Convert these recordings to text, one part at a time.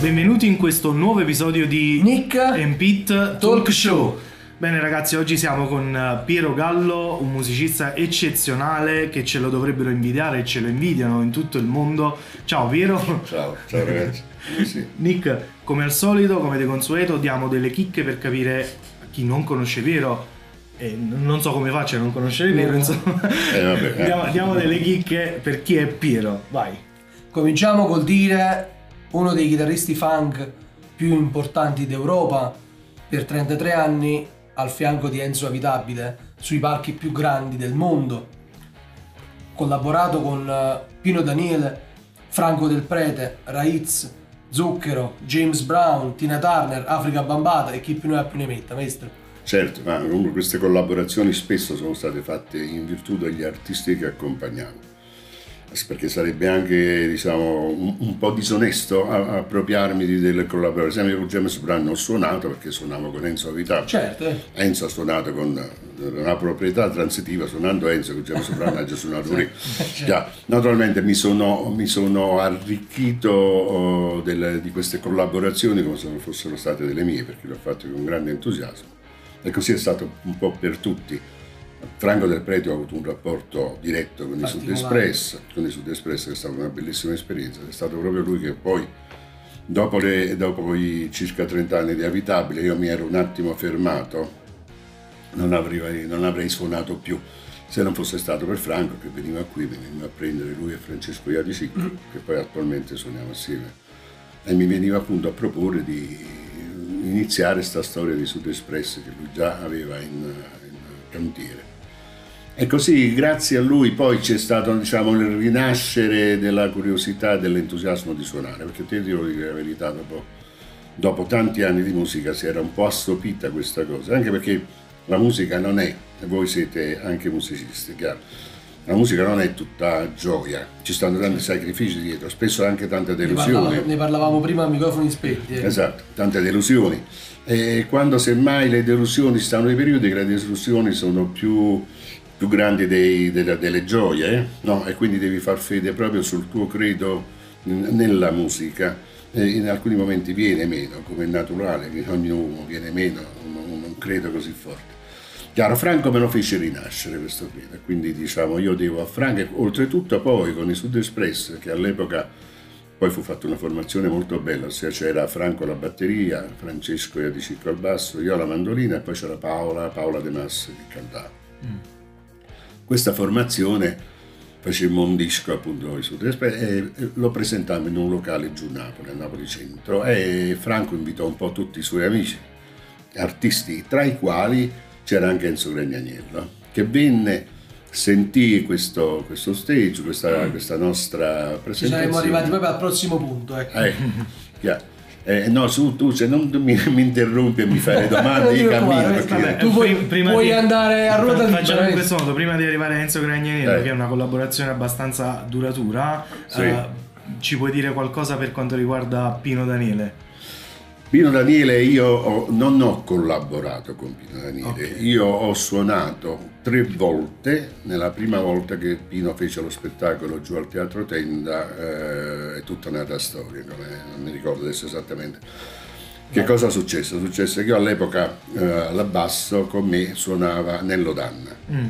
Benvenuti in questo nuovo episodio di Nick and Pete Talk, Talk Show. Show. Bene ragazzi, oggi siamo con eh, Piero Gallo, un musicista eccezionale che ce lo dovrebbero invidiare e ce lo invidiano in tutto il mondo. Ciao Piero. Ciao, ciao ragazzi. Eh sì. Nick, come al solito, come di consueto, diamo delle chicche per capire a chi non conosce Piero. E n- non so come faccia a non conoscere Piero, No. insomma. Eh, vabbè, eh. diamo, diamo delle chicche per chi è Piero. Vai. Cominciamo col dire uno dei chitarristi funk più importanti d'Europa per 33 anni al fianco di Enzo Avitabile sui palchi più grandi del mondo. Collaborato con eh, Pino Daniele, Franco Del Prete, Raiz, Zucchero, James Brown, Tina Turner, Africa Bambata e chi più ne ha più ne metta, maestro. Certo, ma queste collaborazioni spesso sono state fatte in virtù degli artisti che Perché sarebbe anche, diciamo, un, un po' disonesto a- appropriarmi di delle collaborazioni. Ad esempio con James Brown ho suonato perché suonavo con Enzo Avitabile. Certo, eh. Enzo ha suonanato con una proprietà transitiva, suonando Enzo con James Brown ha già suonato lui. Già, naturalmente mi sono, mi sono arricchito oh, delle- di queste collaborazioni come se non fossero state delle mie, perché le ho fatte con grande entusiasmo. E così è stato un po' per tutti. Franco Del Prete ho avuto un rapporto diretto con i Sud. Express, con i Sud Express che è stata una bellissima esperienza, è stato proprio lui che poi Dopo, le- dopo i circa 30 anni di abitabile io mi ero un attimo fermato, non avrei, non avrei suonato più. Se non fosse stato per Franco che veniva qui, veniva a prendere lui e Francesco Iadisicco, che poi attualmente suoniamo assieme, e mi veniva appunto a proporre di iniziare sta storia di Sud Express che lui già aveva in cantiere. E così grazie a lui poi c'è stato diciamo, il rinascere della curiosità e dell'entusiasmo di suonare, perché ti devo dire la verità, dopo, dopo tanti anni di musica si era un po' assopita questa cosa, anche perché la musica non è, voi siete anche musicisti, chiaro, la musica non è tutta gioia, ci stanno tanti sacrifici dietro, spesso anche tante delusioni. ne parlavamo prima a microfoni spenti. eh. Esatto, tante delusioni. E quando semmai le delusioni stanno nei periodi che le delusioni sono più, più grandi dei- delle, delle gioie, eh? no? e quindi devi far fede proprio sul tuo credo nella musica. E in alcuni momenti viene meno, come è naturale, che ogni uomo viene meno un credo così forte. Chiaro, Franco me lo fece rinascere questo credo, quindi diciamo io devo a Franco, e oltretutto poi con i Sud Express, che all'epoca poi fu fatta una formazione molto bella, ossia c'era Franco alla batteria, Francesco Iadicicco al basso, io alla mandolina e poi c'era Paola, Paola De Mas che cantava. Questa formazione facemmo un disco appunto noi su Trespe e e lo presentammo in un locale giù a Napoli, a Napoli Centro e Franco invitò un po' tutti i suoi amici, artisti, tra i quali c'era anche Enzo Gragnaniello, che venne, sentì questo, questo stage, questa, questa nostra Ci presentazione. saremmo arrivati proprio al prossimo punto. Ecco. Eh, chiaro. Eh, no, su, tu se non mi, mi interrompi e mi fai le domande, io cammino. Perché... vabbè. Tu puoi- puoi andare a ruota libera, Facciamo in eh. questo modo, prima di arrivare a Enzo Gragnaniello, Eh. che è una collaborazione abbastanza duratura, Sì. eh, ci puoi dire qualcosa per quanto riguarda Pino Daniele? Pino Daniele, io non ho collaborato con Pino Daniele, Ok. io ho suonato tre volte, nella prima volta che Pino fece lo spettacolo giù al Teatro Tenda, eh, è tutta un'altra storia, non, è- non mi ricordo adesso esattamente. Che cosa successe? Successe che io all'epoca eh, alla basso con me suonava Nello Danna. Mm,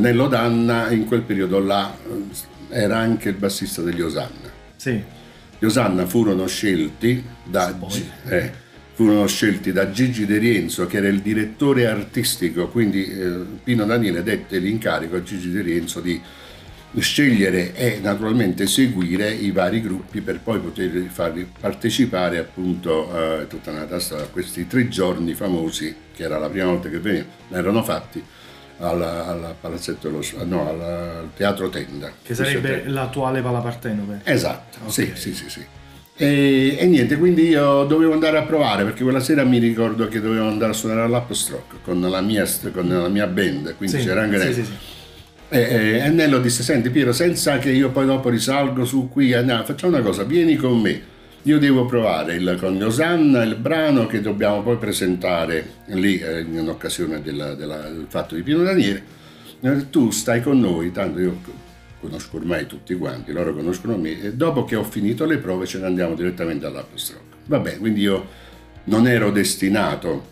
Nello Danna in quel periodo là eh, era anche il bassista degli Osanna. sì, Osanna furono scelti da, eh, furono scelti da Gigi De Rienzo, che era il direttore artistico, quindi eh, Pino Daniele dette l'incarico a Gigi De Rienzo di scegliere e naturalmente seguire i vari gruppi per poi poter farli partecipare appunto a tutta una tasta a questi tre giorni famosi, che era la prima volta che venivano, erano fatti alla, alla palazzetto dello- no, alla- al teatro Tenda. che sarebbe l'attuale Palapartenope. Esatto, Ok. sì, sì, sì, sì. E, e niente, quindi io dovevo andare a provare perché quella sera mi ricordo che dovevo andare a suonare all'Apostroc con la mia, con la mia band, quindi Sì, c'era anche Nello. sì, sì. E, e- e Nello disse, senti Piero, senza che io poi dopo risalgo su qui, andiamo, facciamo una cosa, vieni con me. Io devo provare il, con Osanna il brano che dobbiamo poi presentare lì eh, in occasione della- della- del fatto di Pino Daniele. Eh, Tu stai con noi, tanto io conosco ormai tutti quanti, loro conoscono me, e dopo che ho finito le prove ce ne andiamo direttamente all'Apostroc. Va bene, quindi io non ero destinato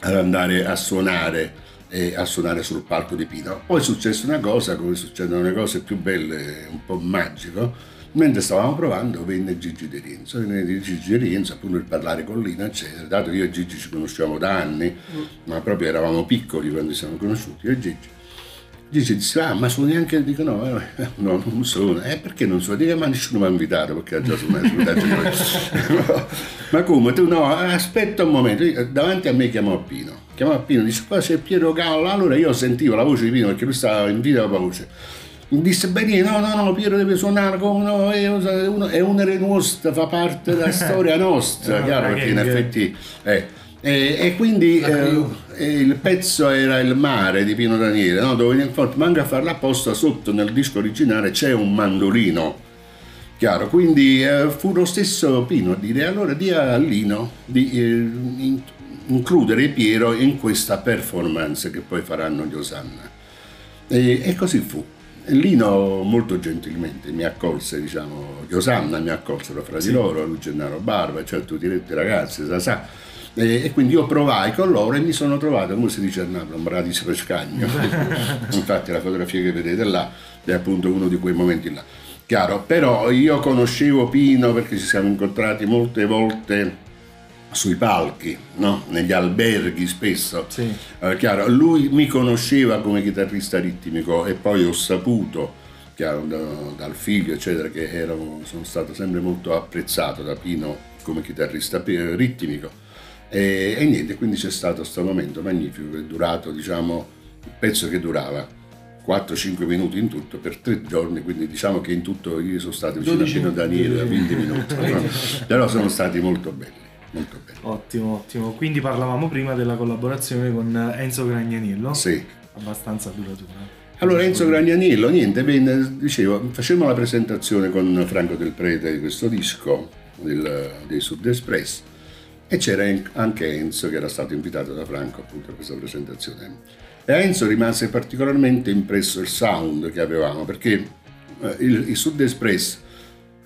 ad andare a suonare e a suonare sul palco di Pino. Poi è successa una cosa, come succedono le cose più belle, un po' magico, mentre stavamo provando venne Gigi De Rienzo, venne Gigi De Rienzo appunto per parlare con Lina, eccetera, dato che io e Gigi ci conosciamo da anni, ma proprio eravamo piccoli quando ci siamo conosciuti, io e Gigi. Gigi disse, ah ma suoni anche, dico no, eh, no non suono, eh perché non suoni? Dico ma nessuno mi ha invitato perché ha già suonato, ma come? Tu no, aspetta un momento, davanti a me chiamò Pino, chiamò Pino, dice qua c'è Piero Gallo, allora io sentivo la voce di Pino perché lui stava in video la voce, disse bene, no, no, no, Piero deve suonare come no, è, uno, è un'ere nostra, fa parte della storia nostra, chiaro, perché in effetti... Eh, e, e, quindi eh, il pezzo era Il mare di Pino Daniele, no? dove infatti manca a fare l'apposta sotto nel disco originale c'è un mandolino. Chiaro, quindi eh, fu lo stesso Pino a dire allora di a Lino di eh, includere Piero in questa performance che poi faranno gli Osanna. E, e così fu. Lino molto gentilmente mi accolse, diciamo, gli Osanna mi accolsero fra di sì. loro, lui Gennaro Barba, cioè tutti i ragazzi, sa, sa e, e, quindi io provai con loro e mi sono trovato, come si dice a Napoli, un bravissimo scagno. Infatti la fotografia che vedete là è appunto uno di quei momenti là. Chiaro, però io conoscevo Pino perché ci siamo incontrati molte volte sui palchi, no? negli alberghi spesso. Sì. Uh, chiaro, lui mi conosceva come chitarrista ritmico e poi ho saputo chiaro, da, dal figlio, eccetera, che ero, sono stato sempre molto apprezzato da Pino come chitarrista ritmico e, e niente, quindi c'è stato questo momento magnifico che è durato, diciamo, il pezzo che durava 4-5 minuti in tutto per tre giorni, quindi diciamo che in tutto io sono stato vicino a Pino Daniele a 20 minuti, però sono stati molto belli. Molto belli. Ottimo, ottimo. Quindi parlavamo prima della collaborazione con Enzo Gragnanillo. Sì. Abbastanza duratura. Allora Enzo Gragnanillo, niente, bene, dicevo, facciamo la presentazione con Franco Del Prete di questo disco del, dei Sud Express e c'era anche Enzo che era stato invitato da Franco appunto a questa presentazione. E a Enzo rimase particolarmente impresso il sound che avevamo perché eh, il, il, Sud Express,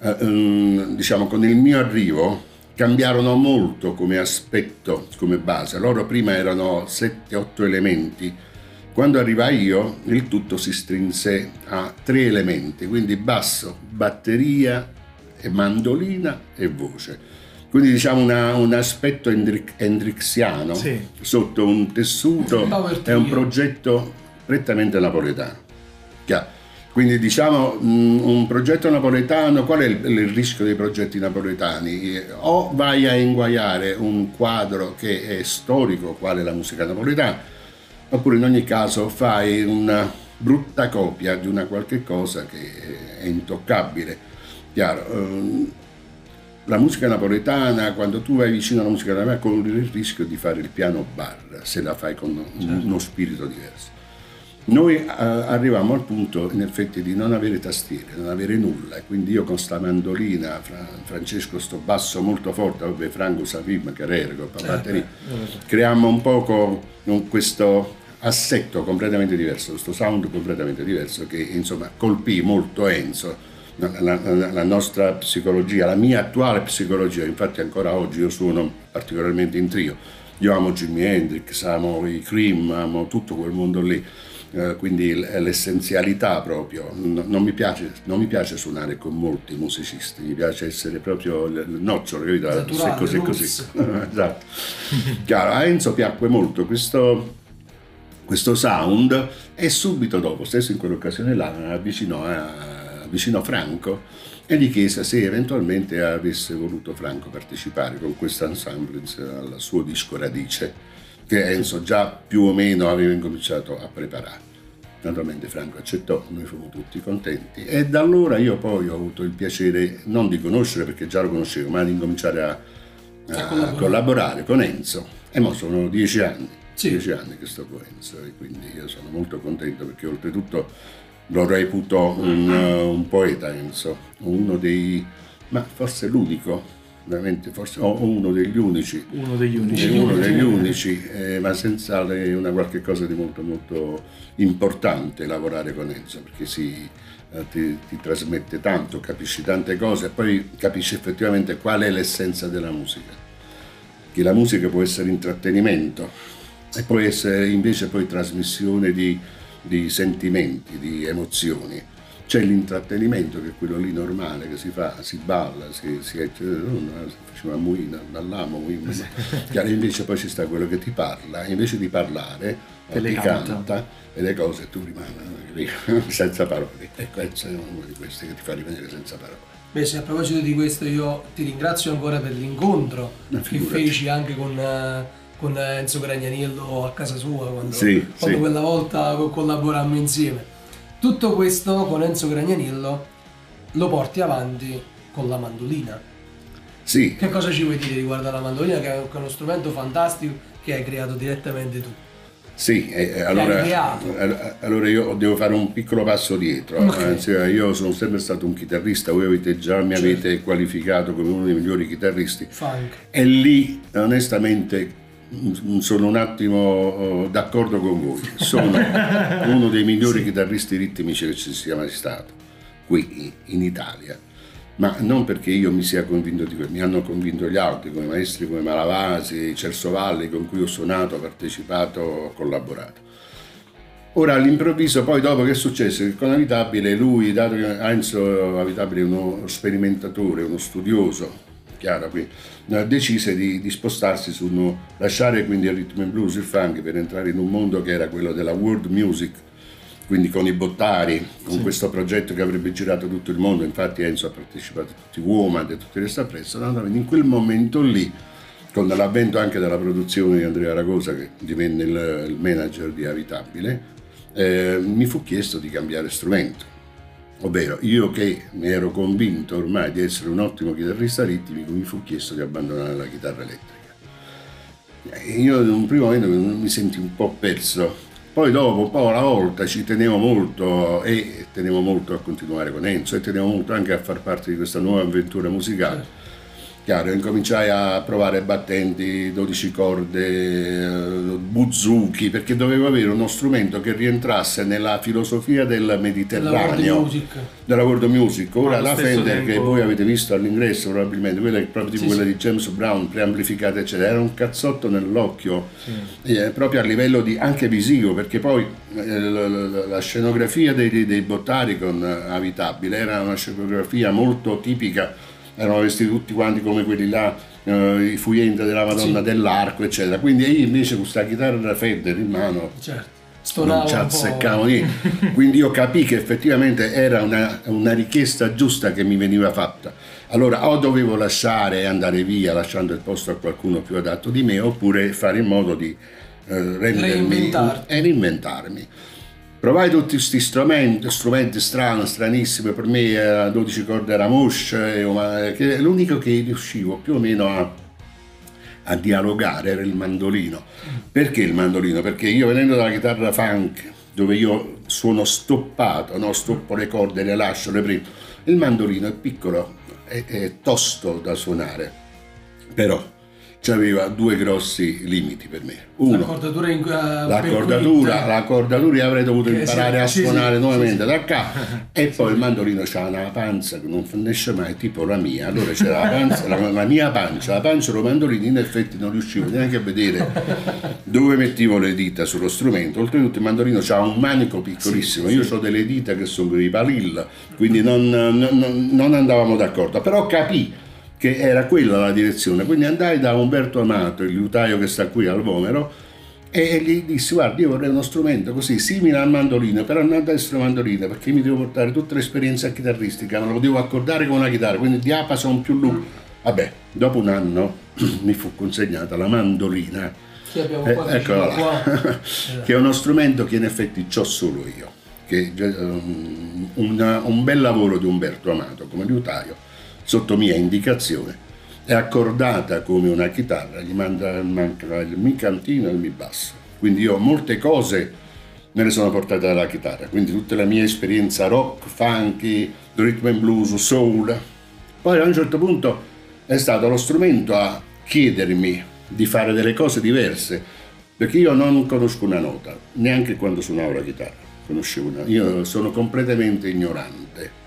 eh, um, diciamo con il mio arrivo, cambiarono molto come aspetto, come base. Loro prima erano 7-8 elementi. Quando arrivai io, il tutto si strinse a tre elementi, quindi basso, batteria, mandolina e voce quindi diciamo una, un aspetto hendrixiano sì. sotto un tessuto è un progetto prettamente napoletano. Chiaro. Quindi diciamo mm, un progetto napoletano, qual è il, il, rischio dei progetti napoletani? O vai a inguaiare un quadro che è storico, quale la musica napoletana, oppure in ogni caso fai una brutta copia di una qualche cosa che è intoccabile. Chiaro, ehm, la musica napoletana, quando tu vai vicino alla musica napoletana, corri il rischio di fare il piano bar se la fai con certo. uno spirito diverso. Noi uh, arrivavamo al punto, in effetti, di non avere tastiere, non avere nulla, e quindi io con sta mandolina, Fra, Francesco sto basso molto forte, vabbè, Franco Savim, Carergo, Papatteri, eh, creammo un poco un, questo assetto completamente diverso, questo sound completamente diverso che insomma colpì molto Enzo. La, la, la, nostra psicologia, la mia attuale psicologia, infatti ancora oggi io suono particolarmente in trio, io amo Jimi Hendrix, amo i Cream, amo tutto quel mondo lì, eh, quindi l'essenzialità proprio, no, non, mi piace, non, mi piace, suonare con molti musicisti, mi piace essere proprio il, nocciolo, capito? Naturale, così così. esatto. Chiaro, a Enzo piacque molto questo questo sound e subito dopo, stesso in quell'occasione là, avvicinò a vicino a Franco e gli chiese se eventualmente avesse voluto Franco partecipare con questo ensemble al suo disco Radice che Enzo già più o meno aveva incominciato a preparare. Naturalmente Franco accettò, noi fummo tutti contenti e da allora io poi ho avuto il piacere non di conoscere perché già lo conoscevo, ma di incominciare a, a, collaborare. collaborare. con Enzo e ora sono dieci anni, sì. dieci anni che sto con Enzo e quindi io sono molto contento perché oltretutto lo reputo un, un poeta Enzo, uno dei, ma forse l'unico veramente forse o uno degli unici, Uno degli unici. uno degli unici, eh, ma senz'altro è una qualche cosa di molto molto importante lavorare con Enzo perché si, eh, ti, ti trasmette tanto, capisci tante cose e poi capisci effettivamente qual è l'essenza della musica. Che la musica può essere intrattenimento e può essere invece poi trasmissione di, di sentimenti, di emozioni. C'è l'intrattenimento che è quello lì normale che si fa, si balla, si, si, si faceva muina, ballavamo, muina. Chiaro, invece poi ci sta quello che ti parla, invece di parlare le ti canta. canta e le cose tu rimani senza parole. E questo è uno di questi che ti fa rimanere senza parole. Beh, sì, a proposito di questo io ti ringrazio ancora per l'incontro che feci anche con, eh, con Enzo Gragnaniello a casa sua quando, Sì, quando sì. quella volta co- collaborammo insieme. Tutto questo con Enzo Gragnaniello lo porti avanti con la mandolina. Sì, Che cosa ci vuoi dire riguardo alla mandolina che è uno strumento fantastico che hai creato direttamente tu? Sì, eh, allora, creato. eh, allora io devo fare un piccolo passo dietro. Ok. Anzi, io sono sempre stato un chitarrista, voi avete già mi Certo. avete qualificato come uno dei migliori chitarristi. Funk. E lì, onestamente, sono un attimo oh, d'accordo con voi. Sono uno dei migliori chitarristi ritmici che ci sia mai stato qui in Italia. Ma non perché io mi sia convinto di questo, mi hanno convinto gli altri, come maestri come Malavasi, Cerso Valli, con cui ho suonato, partecipato, collaborato. Ora all'improvviso, poi dopo che è successo? Che con Avitabile lui, dato che Enzo Avitabile è uno sperimentatore, uno studioso, chiaro qui, eh, decise di, di spostarsi su uno, lasciare quindi il rhythm and blues, il funk, per entrare in un mondo che era quello della world music, quindi con i Bottari, con questo progetto che avrebbe girato tutto il mondo, infatti Enzo ha partecipato a tutti i Woman e tutti i no, no, in quel momento lì, con l'avvento anche della produzione di Andrea Ragosa che divenne il, il manager di Avitabile, eh, mi fu chiesto di cambiare strumento. Ovvero, io che mi ero convinto ormai di essere un ottimo chitarrista ritmico, mi fu chiesto di abbandonare la chitarra elettrica. Io in un primo momento mi senti un po' perso, poi dopo, un po' alla volta, ci tenevo molto e tenevo molto a continuare con Enzo e tenevo molto anche a far parte di questa nuova avventura musicale. Chiaro, incominciai a provare battenti, 12 corde, eh, buzuki, perché dovevo avere uno strumento che rientrasse nella filosofia del world Mediterraneo, music. della world music. Ora la Fender che tempo- voi avete visto all'ingresso probabilmente, quella è proprio tipo Sì, quella sì. di James Brown, preamplificata eccetera, era un cazzotto nell'occhio, eh, proprio a livello di, anche visivo, perché poi eh, la, la- scenografia dei, dei, dei Bottari con eh, Avitabile era una scenografia molto tipica, erano vestiti tutti quanti come quelli là, eh, i fuyenti della Madonna Sì. dell'Arco, eccetera. Quindi io invece con questa chitarra Fender in mano Certo. non ci azzeccavo niente. Quindi io capii che effettivamente era una, una richiesta giusta che mi veniva fatta. Allora o dovevo lasciare e andare via lasciando il posto a qualcuno più adatto di me oppure fare in modo di eh, rendermi e reinventarmi. Provai tutti questi strumenti, strumenti strani, stranissimi, per me era 12 corde era moscia, e uma- che l'unico che riuscivo più o meno a, a dialogare era il mandolino. Perché il mandolino? Perché io venendo dalla chitarra funk, dove io suono stoppato, no? stoppo le corde, le lascio, le prendo, il mandolino è piccolo, è, è tosto da suonare, però aveva due grossi limiti per me. Uno, L'accordatura in uh, l'accordatura, l'accordatura io avrei dovuto imparare sì, a sì, suonare sì, nuovamente sì, da qua. E poi il mandolino c'ha una panza che non finisce mai tipo la mia. Allora c'era la panza la, la mia pancia la pancia del mandolino in effetti non riuscivo neanche a vedere dove mettevo le dita sullo strumento. Oltretutto il mandolino c'ha un manico piccolissimo io ho delle dita che sono dei palilla quindi non- non- non andavamo d'accordo. Però capì che era quella la direzione. Quindi andai da Umberto Amato, il liutaio che sta qui al Vomero, e gli dissi: Guarda, io vorrei uno strumento così simile al mandolino, però non ad essere mandolino, perché mi devo portare tutta l'esperienza chitarristica, me lo devo accordare con una chitarra, quindi diapason più lungo. Vabbè, dopo un anno mi fu consegnata la mandolina. Che abbiamo Eh, qua vicino eccola qua. che è uno strumento che in effetti ho solo io, che um, una- un bel lavoro di Umberto Amato come liutaio, sotto mia indicazione, è accordata come una chitarra, gli manda- manca il mi cantino e il mi basso. Quindi io molte cose me le sono portate dalla chitarra, quindi tutta la mia esperienza rock, funky, rhythm and blues, soul. Poi a un certo punto è stato lo strumento a chiedermi di fare delle cose diverse, perché io non conosco una nota, neanche quando suonavo la chitarra, conoscevo una, io sono completamente ignorante.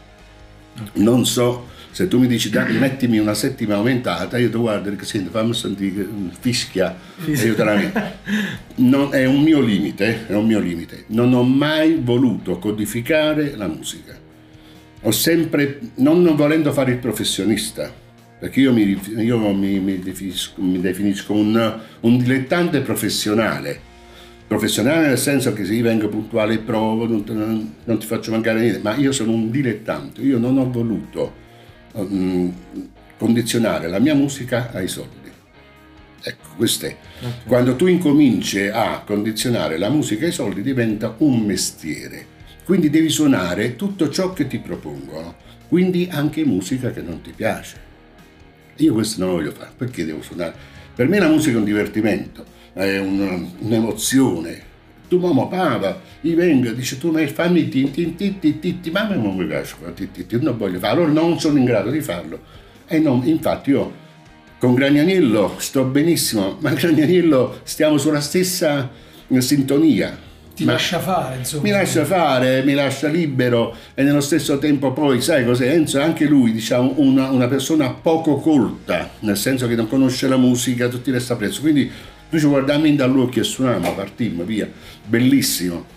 Non so se tu mi dici dai, mettimi una settima aumentata, io ti guardo e senti fammi sentire fischia te la metto. Non, è un mio limite, è un mio limite. Non ho mai voluto codificare la musica. Ho sempre, non volendo fare il professionista, perché io mi, io mi, mi definisco, mi definisco un, un, dilettante professionale. Professionale nel senso che se io vengo puntuale e provo, non, non ti faccio mancare niente, ma io sono un dilettante, io non ho voluto um, condizionare la mia musica ai soldi. Ecco, questo è. Okay. Quando tu incominci a condizionare la musica ai soldi diventa un mestiere. Quindi devi suonare tutto ciò che ti propongono, quindi anche musica che non ti piace. Io questo non lo voglio fare, perché devo suonare? Per me la musica è un divertimento, è un, un'emozione. Tu mamma pava, gli venga, dice tu ma fammi tin tin tin tin tin tin, ma non mi piace tin tin tin, non voglio farlo, allora non sono in grado di farlo. E non, infatti io con Gragnanillo sto benissimo, ma Gragnanillo stiamo sulla stessa sintonia, ti Ma lascia fare, insomma. Mi lascia fare, mi lascia libero e nello stesso tempo poi, sai cos'è? Enzo è anche lui, diciamo, una, una persona poco colta, nel senso che non conosce la musica, tutti resta preso. Quindi noi ci guardiamo in dall'occhio e suoniamo, partimmo, via. Bellissimo.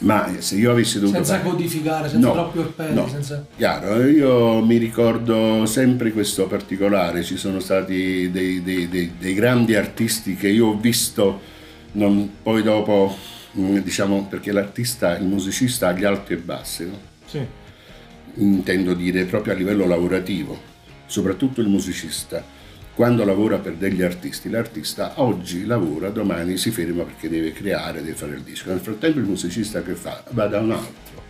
Ma se io avessi dovuto... Senza fare... codificare, senza no, troppi orpelli, no. senza... Chiaro, io mi ricordo sempre questo particolare, ci sono stati dei, dei, dei, dei grandi artisti che io ho visto, non, poi dopo Mm, diciamo perché l'artista, il musicista ha gli alti e bassi, no? Sì. Intendo dire proprio a livello lavorativo, soprattutto il musicista. Quando lavora per degli artisti, l'artista oggi lavora, domani si ferma perché deve creare, deve fare il disco. Nel frattempo il musicista che fa? Va da un altro,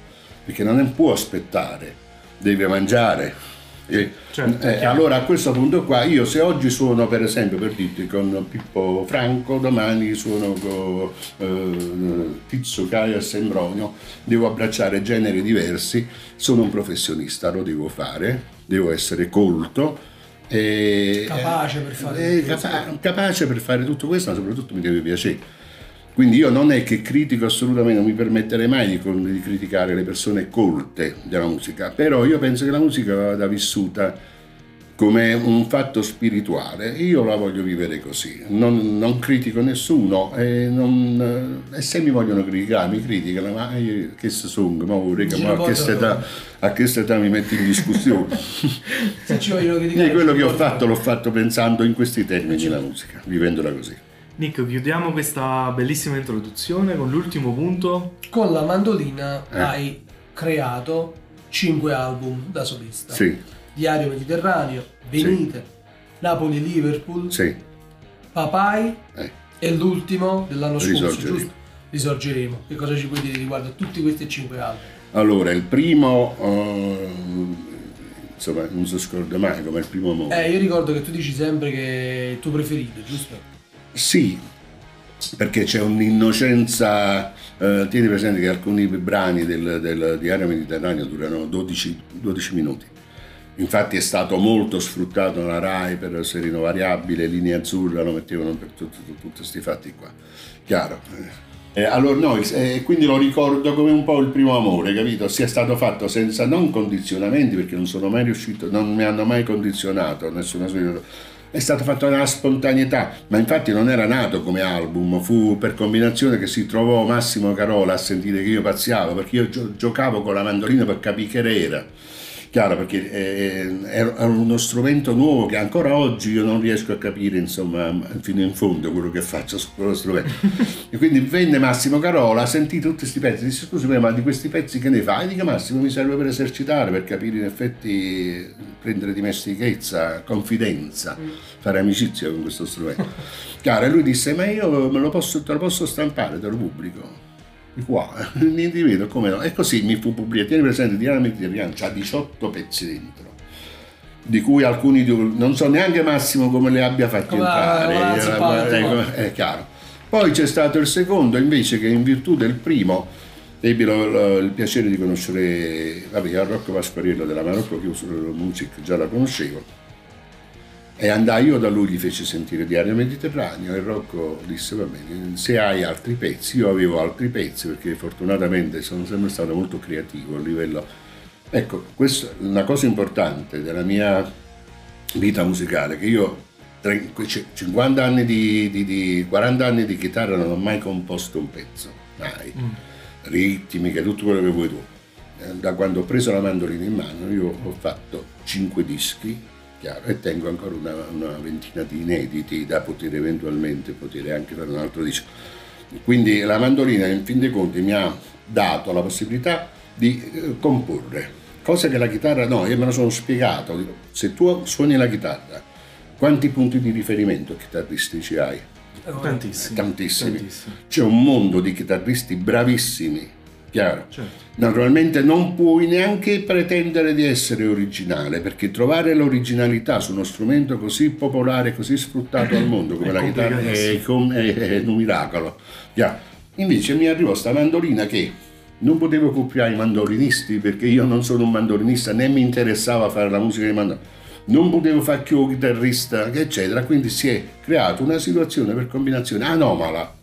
perché non può aspettare, deve mangiare, e, certo, eh, allora a questo punto qua io se oggi suono per esempio per dirti con Pippo Franco, domani suono con eh, Tizio Caio e Sembronio, devo abbracciare generi diversi, sono un professionista, lo devo fare, devo essere colto. E, capace per fare eh, capa- capace per fare tutto questo, ma soprattutto mi deve piacere. Quindi io non è che critico assolutamente, non mi permetterei mai di, di, criticare le persone colte della musica, però io penso che la musica vada vissuta come un fatto spirituale. Io la voglio vivere così, non, non critico nessuno e, non, e, se mi vogliono criticare mi criticano, ma io, che se sono, ma, rega, ma a, questa età, a questa età mi metti in discussione. se ci vogliono criticare... E quello che ho fatto l'ho fatto pensando in questi termini la musica, vivendola così. Nick, chiudiamo questa bellissima introduzione con l'ultimo punto. Con la mandolina eh. hai creato 5 album da solista. Sì. Diario Mediterraneo, Venite, sì. Napoli-Liverpool, sì. Papai eh. e l'ultimo dell'anno scorso, Risorgeremo. giusto? Risorgeremo. Che cosa ci puoi dire riguardo a tutti questi 5 album? Allora, il primo... Uh, insomma, non si scorda mai come il primo amore. Eh, io ricordo che tu dici sempre che è il tuo preferito, giusto? Sì, perché c'è un'innocenza, eh, tieni presente che alcuni brani del, del diario mediterraneo durano 12, 12, minuti. Infatti è stato molto sfruttato nella RAI per Serino Variabile, Linea Azzurra, lo mettevano per tutti questi fatti qua. Chiaro. Eh, allora no, eh, quindi lo ricordo come un po' il primo amore, capito? Sia stato fatto senza non condizionamenti, perché non sono mai riuscito, non mi hanno mai condizionato nessuna sua è stato fatto nella spontaneità, ma infatti non era nato come album, fu per combinazione che si trovò Massimo Carola a sentire che io pazziavo, perché io gio- giocavo con la mandolina per capire che era chiaro perché è, è, uno strumento nuovo che ancora oggi io non riesco a capire insomma fino in fondo quello che faccio su quello strumento. E quindi venne Massimo Carola sentì tutti questi pezzi disse scusi ma di questi pezzi che ne fai? dico Massimo mi serve per esercitare per capire in effetti prendere dimestichezza confidenza fare amicizia con questo strumento. Chiaro e lui disse ma io me lo posso, te lo posso stampare te lo pubblico di qua, niente di vedo come no. E così mi fu pubblicato. Tieni presente, Diana Mediterranean ha 18 pezzi dentro, di cui alcuni non so neanche Massimo come le abbia fatti come entrare. Eh, è chiaro. Poi c'è stato il secondo invece che in virtù del primo ebbi il piacere di conoscere vabbè, Rocco Pasquariello della Marocco Chiuso Music, già la conoscevo. E andai io da lui, gli feci sentire Diario Mediterraneo e Rocco disse va bene, se hai altri pezzi, io avevo altri pezzi perché fortunatamente sono sempre stato molto creativo a livello... Ecco, questa è una cosa importante della mia vita musicale, che io 50 anni di, di, di 40 anni di chitarra non ho mai composto un pezzo, mai. Mm. Ritmiche, tutto quello che vuoi tu. Eh, da quando ho preso la mandolina in mano io ho fatto 5 dischi chiaro, e tengo ancora una, una, ventina di inediti da poter eventualmente poter anche fare un altro disco. Quindi la mandolina in fin dei conti mi ha dato la possibilità di eh, comporre, cosa che la chitarra no, io me lo sono spiegato, se tu suoni la chitarra, quanti punti di riferimento chitarristici hai? Tantissimi. Tantissimi. Tantissimi. C'è un mondo di chitarristi bravissimi chiaro? Certo. Naturalmente non puoi neanche pretendere di essere originale, perché trovare l'originalità su uno strumento così popolare, così sfruttato al mondo come la chitarra è, è, è, un miracolo. Chiaro? Invece mi arrivò sta mandolina che non potevo copiare i mandolinisti perché io non sono un mandolinista né mi interessava fare la musica di mandolino non potevo fare più chitarrista eccetera quindi si è creata una situazione per combinazione anomala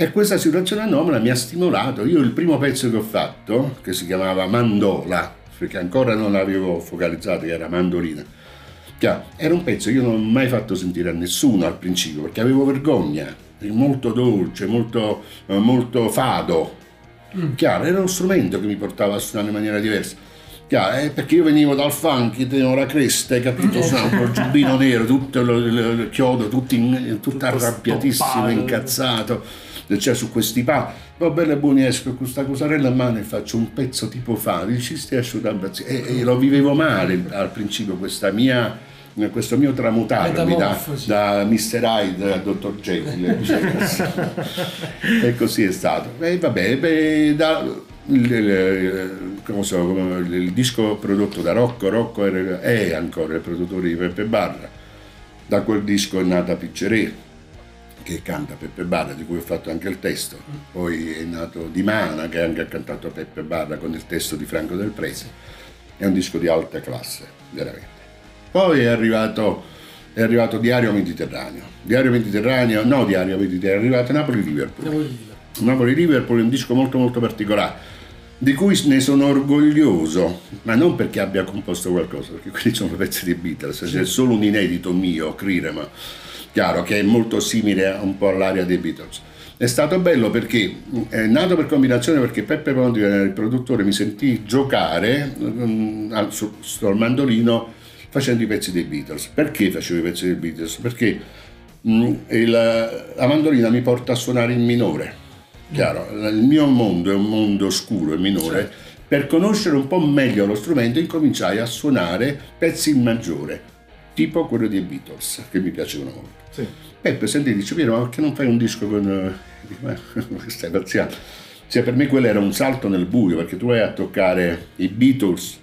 e questa situazione anomala mi ha stimolato. Io il primo pezzo che ho fatto, che si chiamava Mandola, perché ancora non l'avevo focalizzato, che era mandolina, era un pezzo che io non ho mai fatto sentire a nessuno al principio, perché avevo vergogna, molto dolce, molto, molto fado. Mm. Chiaro, era uno strumento che mi portava a suonare in maniera diversa. Chiaro, eh, perché io venivo dal funk, tenevo la cresta, hai capito? Sono un giubbino nero, tutto il, il chiodo, tutto, in, tutto arrabbiatissimo, incazzato cioè su questi pa, va bene buoni esco con questa cosarella in mano e faccio un pezzo tipo fa, dici stai asciugando e, e lo vivevo male al principio questa mia questo mio tramutarmi da, da Mr. Hyde a Dr. Jekyll e così è stato. E vabbè beh, da, il, il, so, il, disco prodotto da Rocco Rocco è ancora il produttore di Peppe Barra. Da quel disco è nata Piccerè che canta Peppe Barra, di cui ho fatto anche il testo. Poi è nato Di Mana, che anche ha cantato Peppe Barra con il testo di Franco del Prese. È un disco di alta classe, veramente. Poi è arrivato, è arrivato Diario Mediterraneo. Diario Mediterraneo, no Diario Mediterraneo, è arrivato Napoli-Liverpool. Napoli-Liverpool è un disco molto molto particolare di cui ne sono orgoglioso, ma non perché abbia composto qualcosa, perché quelli sono pezzi di Beatles, c'è solo un inedito mio, Crirema, chiaro che è molto simile un po' all'aria dei Beatles. È stato bello perché è nato per combinazione perché Peppe Ponti, il produttore, mi sentì giocare um, sul, sul mandolino facendo i pezzi dei Beatles. Perché facevo i pezzi dei Beatles? Perché um, il, la mandolina mi porta a suonare in minore. Chiaro, il mio mondo è un mondo oscuro e minore. Certo. Per conoscere un po' meglio lo strumento incominciai a suonare pezzi in maggiore, tipo quello dei Beatles, che mi piacevano molto. Sì. Peppe senti dice Piero ma perché non fai un disco con... Eh, stai pazziando. Cioè, per me quello era un salto nel buio perché tu vai a toccare i Beatles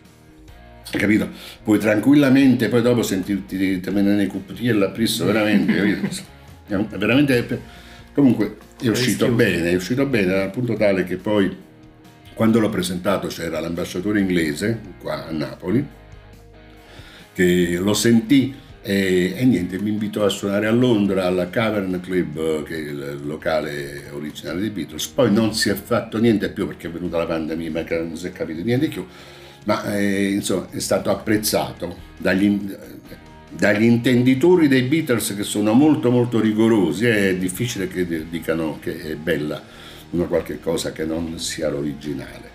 capito? Puoi tranquillamente poi dopo sentirti terminare nei cucchielli appresso, veramente, capito? veramente, comunque è uscito bene, è uscito bene al punto tale che poi quando l'ho presentato c'era l'ambasciatore inglese qua a Napoli che lo sentì e, e, niente, mi invitò a suonare a Londra alla Cavern Club, che è il locale originale dei Beatles. Poi non si è fatto niente più perché è venuta la pandemia, ma non si è capito niente più. Ma eh, insomma è stato apprezzato dagli, dagli intenditori dei Beatles che sono molto molto rigorosi. È difficile che dicano che è bella una qualche cosa che non sia l'originale.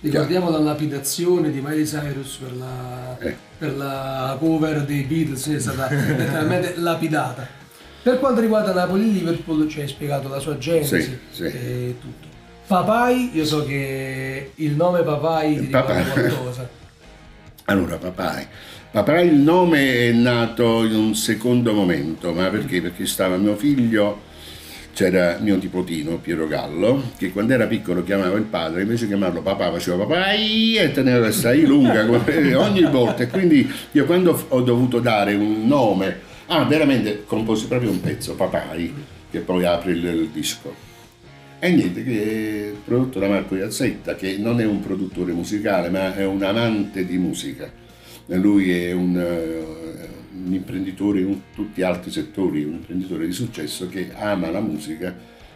Ricordiamo la lapidazione di Miley Cyrus per la, eh. per la cover dei Beatles, è stata letteralmente lapidata. Per quanto riguarda Napoli-Liverpool ci hai spiegato la sua genesi sì, sì. e tutto. Papai, io so che il nome Papai ti ricorda qualcosa. Allora, Papai. Papai il nome è nato in un secondo momento, ma perché? Perché stava mio figlio c'era mio nipotino Piero Gallo che quando era piccolo chiamava il padre invece di chiamarlo papà faceva papà e teneva questa I lunga ogni volta. E quindi io quando ho dovuto dare un nome ah veramente composi proprio un pezzo papai che poi apre il, il disco. E niente che è prodotto da Marco Iazzetta che non è un produttore musicale ma è un amante di musica lui è un un imprenditore in tutti gli altri settori, un imprenditore di successo che ama la musica,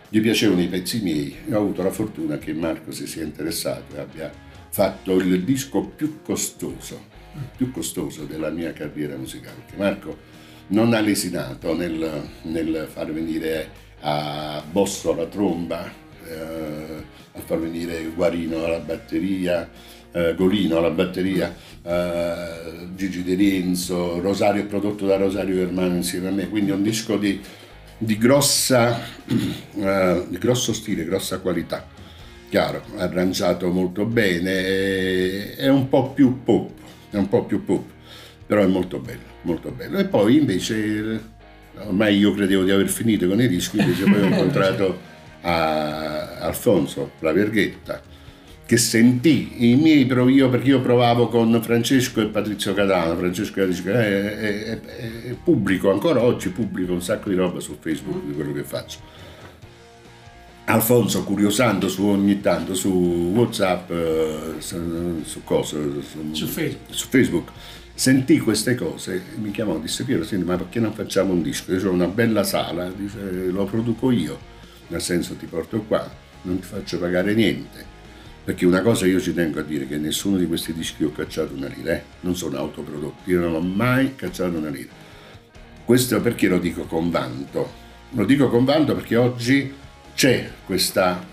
gli piacevano i pezzi miei e ho avuto la fortuna che Marco si sia interessato e abbia fatto il disco più costoso, più costoso della mia carriera musicale. Marco non ha lesinato nel, nel far venire a Bosso la tromba, eh, a far venire Guarino alla batteria, eh, Golino alla batteria, eh, Gigi De Rienzo, Rosario prodotto da Rosario Germano insieme a me, quindi un disco di, di, grossa, eh, di grosso stile, grossa qualità. Chiaro, arrangiato molto bene, è un po' più pop, è un po' più pop, però è molto bello, molto bello. E poi invece, ormai io credevo di aver finito con i dischi, invece poi ho incontrato a Alfonso, la Verghetta, che sentì i miei io perché io provavo con Francesco e Patrizio Cadano Francesco dice, è, è, è, pubblico ancora oggi pubblico un sacco di roba su Facebook di quello che faccio. Alfonso curiosando su ogni tanto su Whatsapp eh, su, cosa su, su, Facebook. su Facebook sentì queste cose e mi chiamò disse Piero senti ma perché non facciamo un disco? Io ho una bella sala dice, lo produco io nel senso ti porto qua non ti faccio pagare niente perché una cosa io ci tengo a dire che nessuno di questi dischi ho cacciato una lira, eh? non sono autoprodotti, io non ho mai cacciato una lira. Questo perché lo dico con vanto? Lo dico con vanto perché oggi c'è questa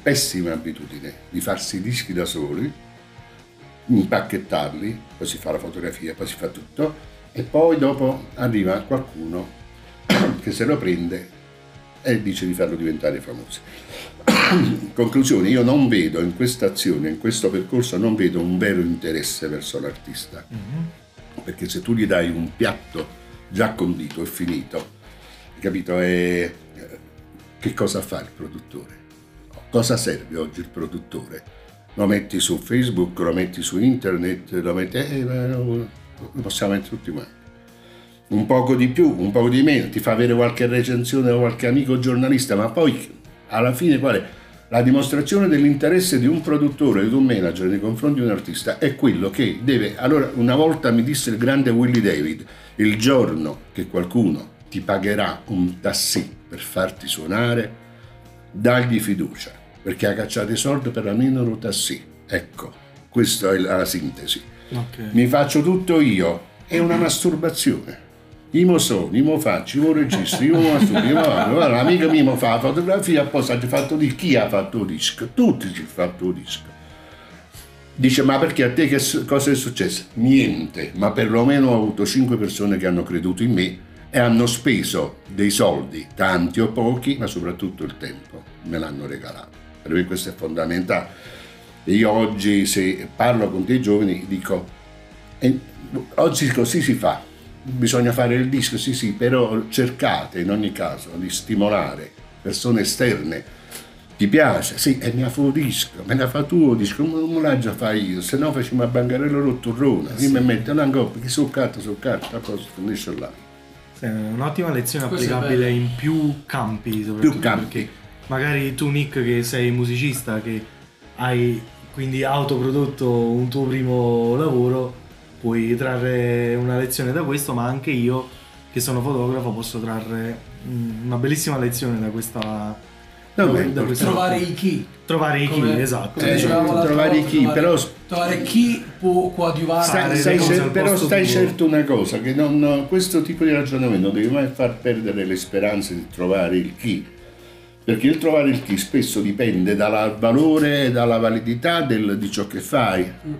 pessima abitudine di farsi i dischi da soli, impacchettarli, poi si fa la fotografia, poi si fa tutto e poi dopo arriva qualcuno che se lo prende e dice di farlo diventare famoso. Conclusione, io non vedo in questa azione, in questo percorso, non vedo un vero interesse verso l'artista. Mm-hmm. Perché se tu gli dai un piatto già condito e finito, capito? È... Che cosa fa il produttore? Cosa serve oggi il produttore? Lo metti su Facebook, lo metti su internet, lo metti... Eh, lo possiamo mettere tutti quanti un poco di più, un poco di meno, ti fa avere qualche recensione da qualche amico giornalista, ma poi alla fine qual è? La dimostrazione dell'interesse di un produttore, di un manager nei confronti di un artista è quello che deve. Allora, una volta mi disse il grande Willie David: il giorno che qualcuno ti pagherà un tassì per farti suonare, dagli fiducia, perché ha cacciato i soldi per almeno un tassì. Ecco, questa è la sintesi. Okay. Mi faccio tutto io, è una masturbazione io sono, io faccio, io registro, io studio, io l'amica mia mi fa la fotografia, poi ha fatto di chi ha fatto il disco? Tutti ci hanno fatto il disco. Dice, ma perché a te che cosa è successo? Niente, ma perlomeno ho avuto cinque persone che hanno creduto in me e hanno speso dei soldi, tanti o pochi, ma soprattutto il tempo, me l'hanno regalato. Per me questo è fondamentale. Io oggi, se parlo con dei giovani, dico, oggi così si fa, bisogna fare il disco, sì sì, però cercate in ogni caso di stimolare persone esterne. Ti piace? Sì, e mi ha fatto disco, me ne fatto tuo disco, non l'ha già fatto io, se no facciamo a bangarello rotturrone, io mi metto una coppa, perché sul carta, sul carta, a posto, finisce là. Sì, un'ottima lezione applicabile in più campi, più campi. perché magari tu Nick che sei musicista, che hai quindi autoprodotto un tuo primo lavoro, puoi trarre una lezione da questo, ma anche io che sono fotografo posso trarre mm, una bellissima lezione da questa No, da questa trovare i chi? Trovare i chi esatto. eh, trovare i chi però trovare chi può coadiuvare stai, stai cer- però stai tuo. certo una cosa che non, questo tipo di ragionamento non devi mai far perdere le speranze di trovare il chi. Perché il trovare il chi spesso dipende dal valore e dalla validità del, di ciò che fai. Mm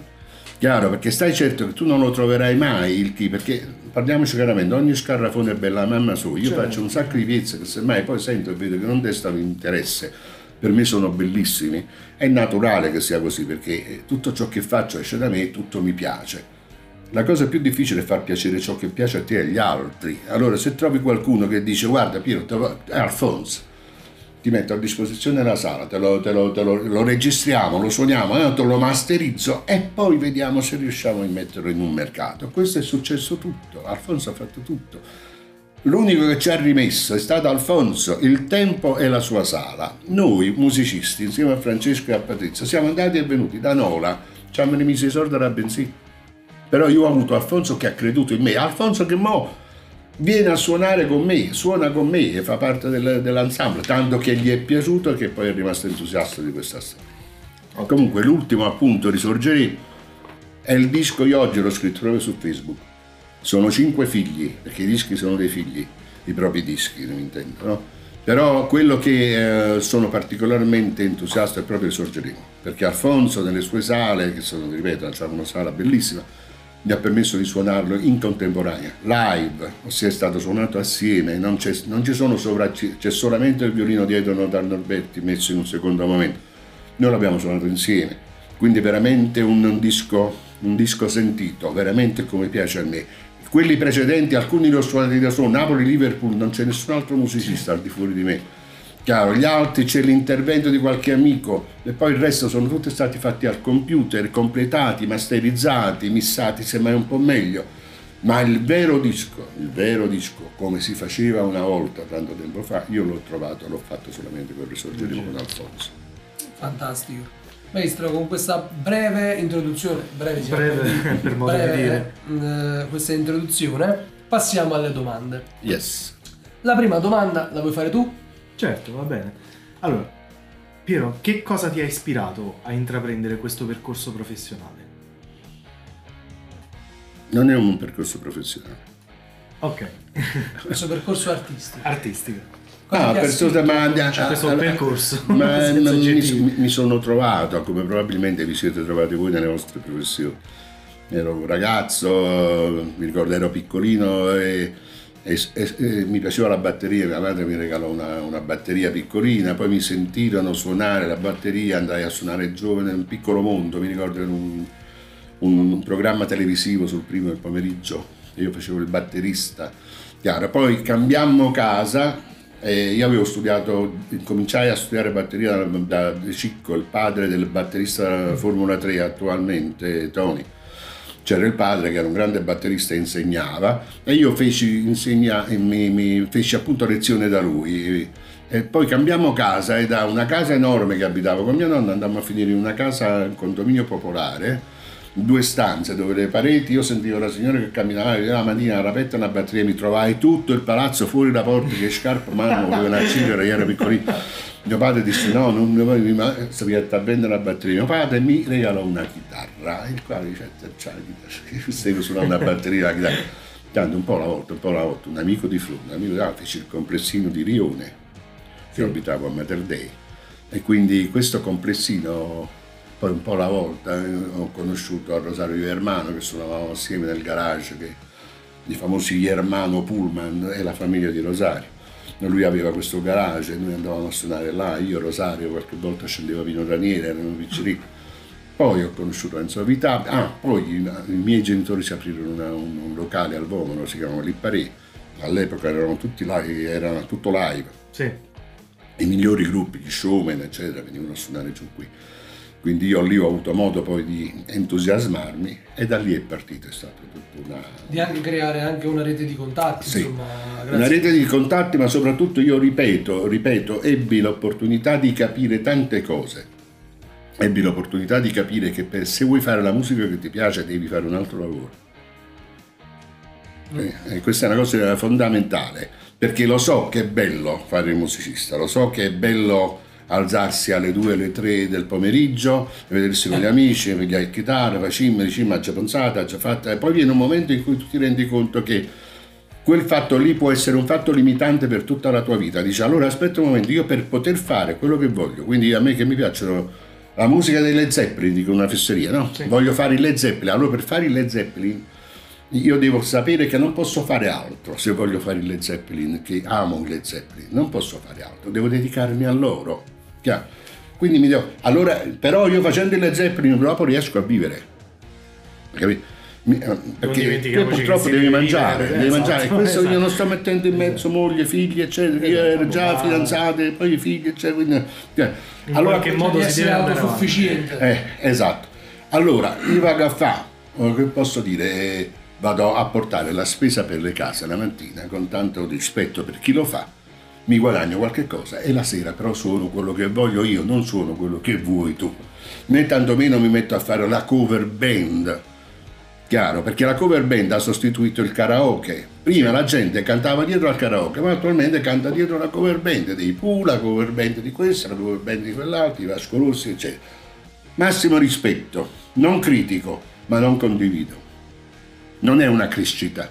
Chiaro, perché stai certo che tu non lo troverai mai il chi, perché parliamoci chiaramente, ogni scarrafone è bella mamma sua, io certo. faccio un sacco di pezzi che semmai poi sento e vedo che non destano interesse, per me sono bellissimi, è naturale che sia così, perché tutto ciò che faccio esce da me e tutto mi piace. La cosa più difficile è far piacere ciò che piace a te e agli altri. Allora, se trovi qualcuno che dice guarda Piero, è Alfonso, ti metto a disposizione la sala, te lo, te lo, te lo, lo registriamo, lo suoniamo, eh, te lo masterizzo e poi vediamo se riusciamo a metterlo in un mercato. Questo è successo tutto, Alfonso ha fatto tutto. L'unico che ci ha rimesso è stato Alfonso, il tempo e la sua sala. Noi musicisti, insieme a Francesco e a Patrizia, siamo andati e venuti da Nola, ci hanno rimesso i soldi alla benzina. Però io ho avuto Alfonso che ha creduto in me, Alfonso che mo viene a suonare con me, suona con me e fa parte del, dell'ensemble, tanto che gli è piaciuto e che poi è rimasto entusiasta di questa storia. Comunque l'ultimo appunto, Risorgeremo, è il disco, io oggi l'ho scritto proprio su Facebook, sono cinque figli, perché i dischi sono dei figli, i propri dischi, non intendo, no? Però quello che eh, sono particolarmente entusiasta è proprio Risorgeremo, perché Alfonso nelle sue sale, che sono, ripeto, c'è una sala bellissima, mi ha permesso di suonarlo in contemporanea, live, ossia è stato suonato assieme, non, non ci sono sovra, c'è solamente il violino dietro Notar Norberti messo in un secondo momento. Noi l'abbiamo suonato insieme, quindi veramente un, un, disco, un disco sentito, veramente come piace a me. Quelli precedenti, alcuni li ho suonati da solo, Napoli, Liverpool, non c'è nessun altro musicista al di fuori di me Chiaro, gli altri c'è l'intervento di qualche amico e poi il resto sono tutti stati fatti al computer, completati, masterizzati, missati semmai un po' meglio. Ma il vero disco, il vero disco, come si faceva una volta tanto tempo fa, io l'ho trovato, l'ho fatto solamente per risorgere con Alfonso. Fantastico. Maestro, con questa breve introduzione, breve, diciamo, breve per modo breve, di dire, eh, questa introduzione, passiamo alle domande. Yes. La prima domanda la vuoi fare tu? Certo, va bene. Allora, Piero, che cosa ti ha ispirato a intraprendere questo percorso professionale? Non è un percorso professionale. Ok. questo percorso artistico. Artistico. Ah, percorso, ma, cioè, questo percorso. Ma mi, mi, sono trovato, come probabilmente vi siete trovati voi nelle vostre professioni. Ero un ragazzo, mi ricordo ero piccolino e e, e, e, mi piaceva la batteria, mia madre mi regalò una, una, batteria piccolina, poi mi sentirono suonare la batteria, andai a suonare giovane, un piccolo mondo, mi ricordo in un, un, un, programma televisivo sul primo del pomeriggio, io facevo il batterista, chiaro, poi cambiammo casa e io avevo studiato, cominciai a studiare batteria da, da Cicco, il padre del batterista Formula 3 attualmente, Tony c'era il padre che era un grande batterista e insegnava e io feci, insegna, mi, mi feci appunto lezione da lui. E poi cambiammo casa e da una casa enorme che abitavo con mia nonna andammo a finire in una casa, un condominio popolare due stanze dove le pareti io sentivo la signora che camminava la mattina rapetta una batteria mi trovai tutto il palazzo fuori da porta che scarpa mano volevano accendere io ero piccolino mio padre disse no non mi sapete a vendere la batteria. Mio padre mi regalò una chitarra il quale dice c'è la chitarra stai suonando la batteria la chitarra. Tanto un po' alla volta un po' alla volta un amico di Flù un amico di fece il complessino di Rione che abitavo a Mater Dei. E quindi questo complessino poi un po' alla volta eh, ho conosciuto a Rosario Iermano che suonavamo assieme nel garage che, i famosi Iermano Pullman e la famiglia di Rosario. Lui aveva questo garage e noi andavamo a suonare là, io Rosario qualche volta scendeva Vino Raniere, erano piccini. Poi ho conosciuto Enzo Vita, ah, poi i, miei genitori si aprirono una, un, un, locale al Vomero, si chiamava Lipparé, all'epoca erano tutti live, era tutto live. Sì. I migliori gruppi, gli showman, eccetera, venivano a suonare giù qui. Quindi io lì ho avuto modo poi di entusiasmarmi e da lì è partito, è stato tutto una... Di anche creare anche una rete di contatti, sì, insomma, una rete di contatti, ma soprattutto io ripeto, ripeto, ebbi l'opportunità di capire tante cose. Ebbi l'opportunità di capire che per, se vuoi fare la musica che ti piace devi fare un altro lavoro. Mm. Eh, e questa è una cosa fondamentale, perché lo so che è bello fare il musicista, lo so che è bello alzarsi alle 2 alle 3 del pomeriggio, vedersi con gli amici, pigliare il chitarra, facciamo, diciamo, ha già pensato, ha già fatto, e poi viene un momento in cui tu ti rendi conto che quel fatto lì può essere un fatto limitante per tutta la tua vita. Dici allora aspetta un momento, io per poter fare quello che voglio, quindi a me che mi piacciono la musica dei Led Zeppelin, dico una fesseria, no? Sì. Voglio fare il Led Zeppelin, allora per fare il Led Zeppelin io devo sapere che non posso fare altro se voglio fare il Led Zeppelin, che amo il Led Zeppelin, non posso fare altro, devo dedicarmi a loro. Chiaro? Quindi mi devo... Allora, però io facendo il Zeppelin dopo riesco a vivere. Capito? Eh, perché purtroppo devi mangiare, vivere, devi esatto, mangiare. E questo esatto. io non sto mettendo in mezzo moglie, figli, eccetera. Io ero già fidanzate, poi i figli, eccetera. Quindi, cioè, in allora, qualche modo si deve autosufficiente. Eh, esatto. Allora, io vado a fare, che posso dire, eh, vado a portare la spesa per le case la mattina con tanto rispetto per chi lo fa mi guadagno qualche cosa e la sera però suono quello che voglio io, non suono quello che vuoi tu. Né tantomeno mi metto a fare la cover band Chiaro, perché la cover band ha sostituito il karaoke. Prima la gente cantava dietro al karaoke, ma attualmente canta dietro la cover band dei Pooh, la cover band di questa, la cover band di quell'altro, i Vasco Rossi, eccetera. Massimo rispetto, non critico, ma non condivido. Non è una crescita,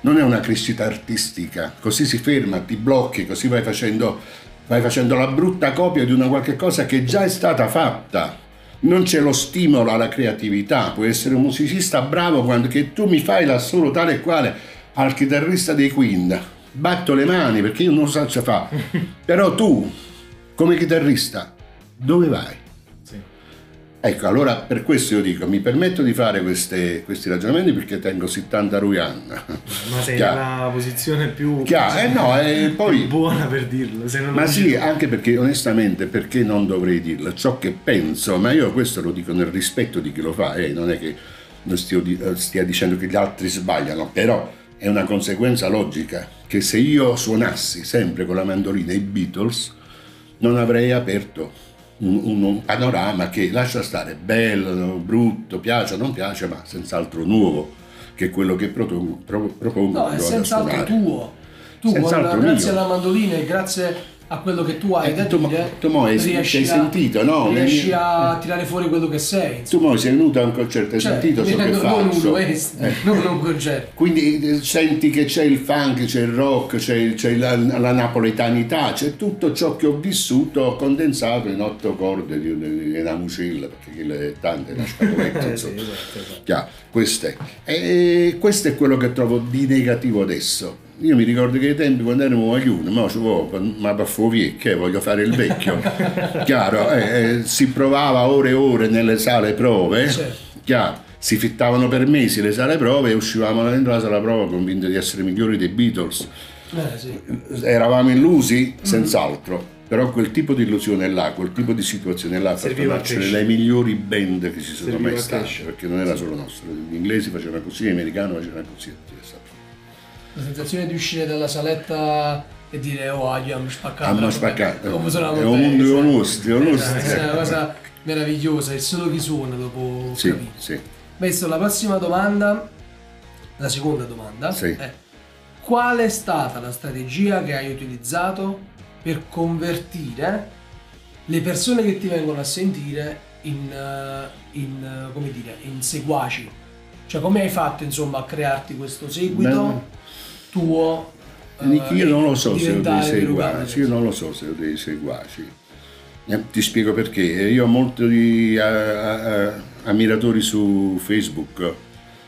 non è una crescita artistica, così si ferma, ti blocchi, così vai facendo, vai facendo la brutta copia di una qualche cosa che già è stata fatta. Non c'è lo stimolo alla creatività, puoi essere un musicista bravo quando che tu mi fai l'assolo tale e quale al chitarrista dei Queen, batto le mani perché io non so cosa fa, però tu come chitarrista dove vai? Ecco, allora per questo io dico, mi permetto di fare queste, questi ragionamenti perché tengo 70 ruyan. Ma sei nella posizione più, Chiaro. Eh, no, eh, poi, buona per dirlo. ma sì, tu. anche perché onestamente perché non dovrei dirlo? Ciò che penso, ma io questo lo dico nel rispetto di chi lo fa, eh, non è che non stia, eh, stia dicendo che gli altri sbagliano, però è una conseguenza logica che se io suonassi sempre con la mandolina i Beatles non avrei aperto un, un, panorama che lascia stare bello, brutto, piace o non piace, ma senz'altro nuovo, che è quello che propongo. propongo no, è senz'altro tuo. Tu, senz'altro grazie mio. alla mandolina e grazie a quello che tu hai eh, da tu, dire, tu mo hai, riesci, hai sentito, no? riesci a tirare fuori quello che sei. Insomma. Tu mo sei venuto a un concerto, hai cioè, sentito ciò che faccio. Eh. Non un concerto. Quindi eh, senti che c'è il funk, c'è il rock, c'è, c'è la, la, napoletanità, c'è tutto ciò che ho vissuto condensato in otto corde di, di, di una muscilla, perché è tante, una scatoletta, eh, sì, esatto, esatto. Questo è. E questo è quello che trovo di negativo adesso io mi ricordo che ai tempi quando eravamo agli uni, ma ci ma per fuori che voglio fare il vecchio. chiaro, eh, eh, si provava ore e ore nelle sale prove, certo. chiaro, si fittavano per mesi le sale prove e uscivamo dentro la sala prova convinti di essere migliori dei Beatles. Eh, sì. Eravamo illusi, mm-hmm. senz'altro. Però quel tipo di illusione là, quel tipo di situazione là, per nascere le migliori band che ci sono Serviva mai state, perché non era solo nostro. Gli inglesi facevano così, gli americani facevano così la sensazione di uscire dalla saletta e dire oh abbiamo spaccato abbiamo spaccato. come sono è un mondo onusti onusti è una cosa meravigliosa è solo chi suona dopo sì, sì. Adesso la prossima domanda la seconda domanda sì. è qual è stata la strategia che hai utilizzato per convertire le persone che ti vengono a sentire in, eh, in, eh, come dire, in seguaci? Cioè come hai fatto insomma a crearti questo seguito? Beh tuo uh, io non lo so se ho dei seguaci io non lo so se ho dei seguaci eh, ti spiego perché io ho molti ammiratori su Facebook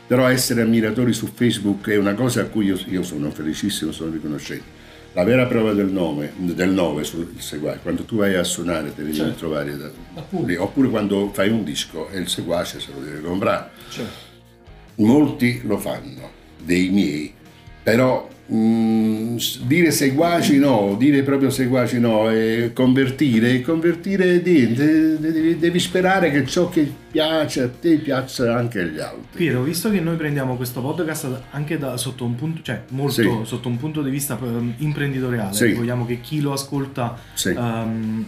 però essere ammiratori su Facebook è una cosa a cui io, io sono felicissimo sono riconoscente la vera prova del nome, del 9 sul seguace, quando tu vai a suonare te ne certo. devi trovare da, lì, oppure quando fai un disco e il seguace se lo devi comprare. Certo. Molti lo fanno, dei miei, però mh, mm, dire seguaci no, dire proprio seguaci no, e convertire, convertire devi, devi, sperare che ciò che piace a te piaccia anche agli altri. Piero, visto che noi prendiamo questo podcast anche da, sotto un punto, cioè molto sì. sotto un punto di vista um, imprenditoriale, sì. vogliamo che chi lo ascolta sì. um,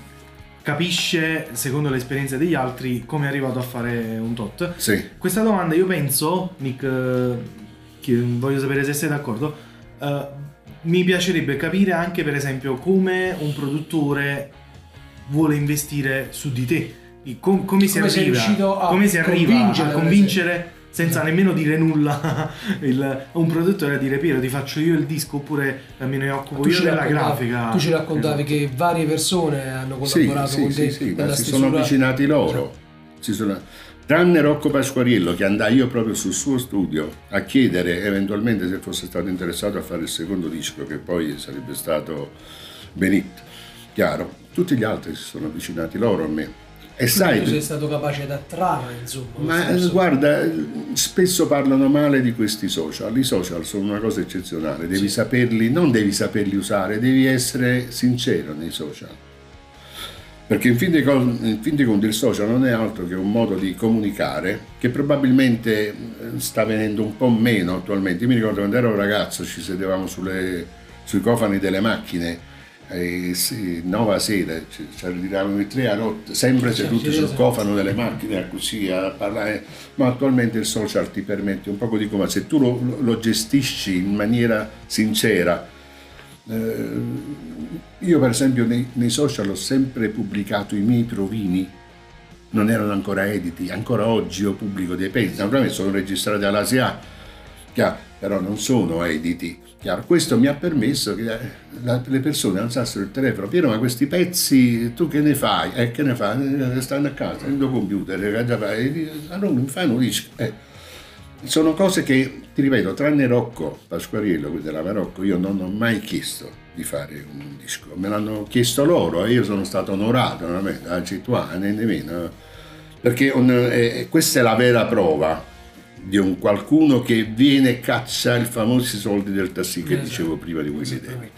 capisce, secondo l'esperienza degli altri, come è arrivato a fare un tot. Questa domanda io penso, Nick voglio sapere se sei d'accordo. Uh, mi piacerebbe capire anche, per esempio, come un produttore vuole investire su di te. Com- come, come, si arriva, come si arriva a convincere senza nemmeno dire nulla il, un produttore a dire Piero ti faccio io il disco oppure me ne occupo io della grafica tu ci raccontavi esatto. che varie persone hanno collaborato sì, con sì, te sì, sì, si sono avvicinati loro si sono tranne Rocco Pasquariello che andai io proprio sul suo studio a chiedere eventualmente se fosse stato interessato a fare il secondo disco che poi sarebbe stato Benit. Chiaro, tutti gli altri si sono avvicinati loro a me. E sai, tu sei stato capace di attrarre, insomma. Ma guarda, spesso parlano male di questi social. I social sono una cosa eccezionale, devi sì. saperli, non devi saperli usare, devi essere sincero nei social perché in fin, dei, in fin dei conti il social non è altro che un modo di comunicare che probabilmente eh, sta venendo un po' meno attualmente. Io mi ricordo quando ero ragazzo ci sedevamo sulle, sui cofani delle macchine eh, sì, nova sera, ci, ci arrivavamo i tre a notte, sempre seduti sul cofano delle macchine così a parlare, ma attualmente il social ti permette un po' di come se tu lo, lo gestisci in maniera sincera. Eh, io per esempio nei, nei social ho sempre pubblicato i miei provini non erano ancora editi, ancora oggi io pubblico dei pezzi, naturalmente sono registrati all'ASIA, però non sono editi. Chiaro, questo mi ha permesso che eh, le persone alzassero il telefono, Piero ma questi pezzi tu che ne fai? Eh, che ne fai? Eh, stanno a casa, nel tuo computer, allora non un disco. Eh. Sono cose che, ti ripeto, tranne Rocco Pasquariello, della Marocco, io non ho mai chiesto di fare un disco, me l'hanno chiesto loro e io sono stato onorato, anzi tu, nemmeno, perché un, eh, questa è la vera prova di un qualcuno che viene e caccia i famosi soldi del tassì che esatto. dicevo prima di Willy David.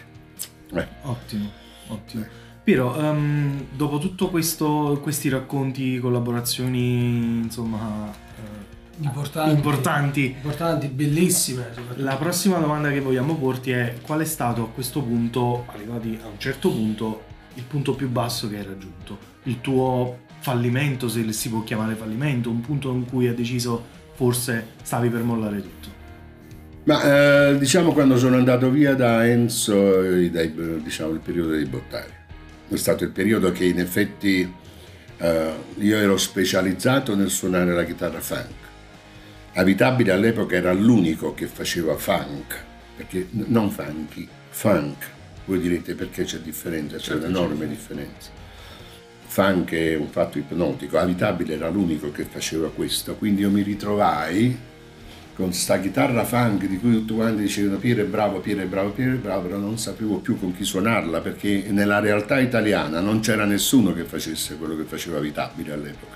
Eh. Ottimo, ottimo. Eh. Piero, um, dopo tutti questi racconti, collaborazioni, insomma, uh, importanti, importanti, importanti, bellissime. La prossima domanda che vogliamo porti è qual è stato a questo punto, arrivati a un certo punto, il punto più basso che hai raggiunto? Il tuo fallimento, se si può chiamare fallimento, un punto in cui hai deciso forse stavi per mollare tutto? Ma eh, diciamo quando sono andato via da Enzo, eh, dai, diciamo il periodo dei bottari. È stato il periodo che in effetti eh, io ero specializzato nel suonare la chitarra funk. Abitabile all'epoca era l'unico che faceva funk, perché non funky, funk. Voi direte perché c'è differenza, c'è certo, un'enorme certo. differenza funk è un fatto ipnotico, Abitabile era l'unico che faceva questo, quindi io mi ritrovai con sta chitarra funk di cui tutti quanti dicevano Piero è bravo, Piero è bravo, Piero è bravo, però non sapevo più con chi suonarla perché nella realtà italiana non c'era nessuno che facesse quello che faceva Abitabile all'epoca.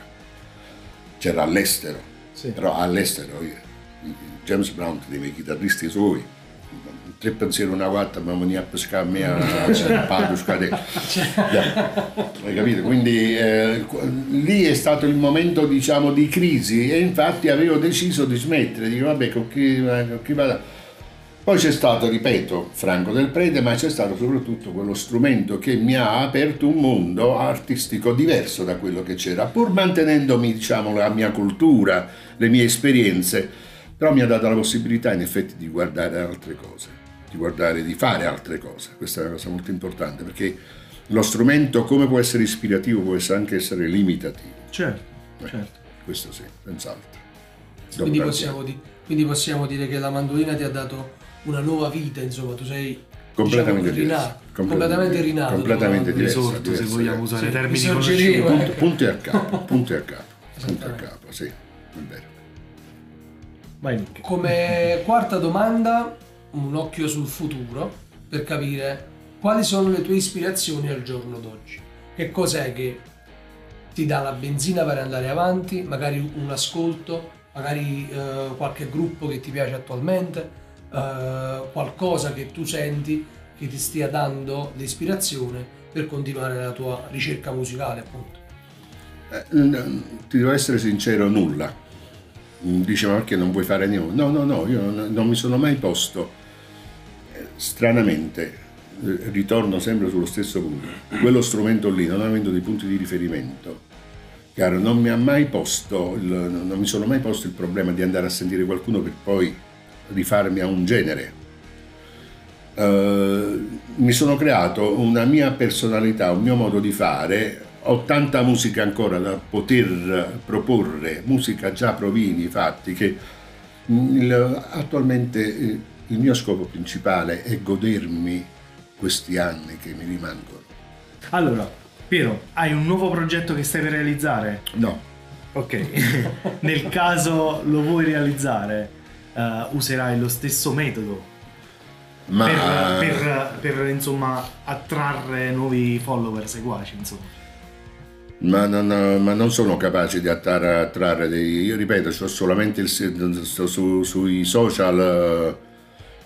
C'era all'estero, sì. però all'estero James Brown dei miei chitarristi suoi. Tre pensieri una volta ma veniva a pescare a me a Padua scadere hai capito? Quindi eh, lì è stato il momento diciamo di crisi e infatti avevo deciso di smettere. Dico vabbè con chi, con chi vada poi c'è stato, ripeto, Franco del Prete, ma c'è stato soprattutto quello strumento che mi ha aperto un mondo artistico diverso da quello che c'era, pur mantenendomi, diciamo, la mia cultura, le mie esperienze, però mi ha dato la possibilità in effetti di guardare altre cose di guardare, di fare altre cose. Questa è una cosa molto importante perché lo strumento, come può essere ispirativo, può anche essere limitativo. Certo, eh, certo. Questo sì, senz'altro. Quindi possiamo, di, quindi possiamo, dire che la mandolina ti ha dato una nuova vita, insomma, tu sei completamente diciamo, rinato, completamente rinato. Completamente diverso, risorto, se vogliamo usare sì, termini conosciuti. Punto, punti a capo, punti a capo, punti a capo, sì, è vero. Vai, Come quarta domanda, un occhio sul futuro per capire quali sono le tue ispirazioni al giorno d'oggi. Che cos'è che ti dà la benzina per andare avanti, magari un ascolto, magari eh, qualche gruppo che ti piace attualmente, eh, qualcosa che tu senti che ti stia dando l'ispirazione per continuare la tua ricerca musicale, appunto. Eh, ti devo essere sincero, nulla. Diceva perché non vuoi fare niente. No, no, no, io non, non mi sono mai posto stranamente, eh, ritorno sempre sullo stesso punto, quello strumento lì, non avendo dei punti di riferimento, chiaro, non mi posto, non mi sono mai posto il problema di andare a sentire qualcuno per poi rifarmi a un genere. Uh, mi sono creato una mia personalità, un mio modo di fare, ho tanta musica ancora da poter proporre, musica già provini, fatti, che il, attualmente eh, il mio scopo principale è godermi questi anni che mi rimangono. Allora, Piero, hai un nuovo progetto che stai per realizzare? No. Ok, nel caso lo vuoi realizzare, uh, userai lo stesso metodo Ma... per, per, per, insomma attrarre nuovi follower, seguaci, insomma. Ma non, ma non, sono capace di attrarre, attrarre dei. Io ripeto, ho solamente il, su, sui social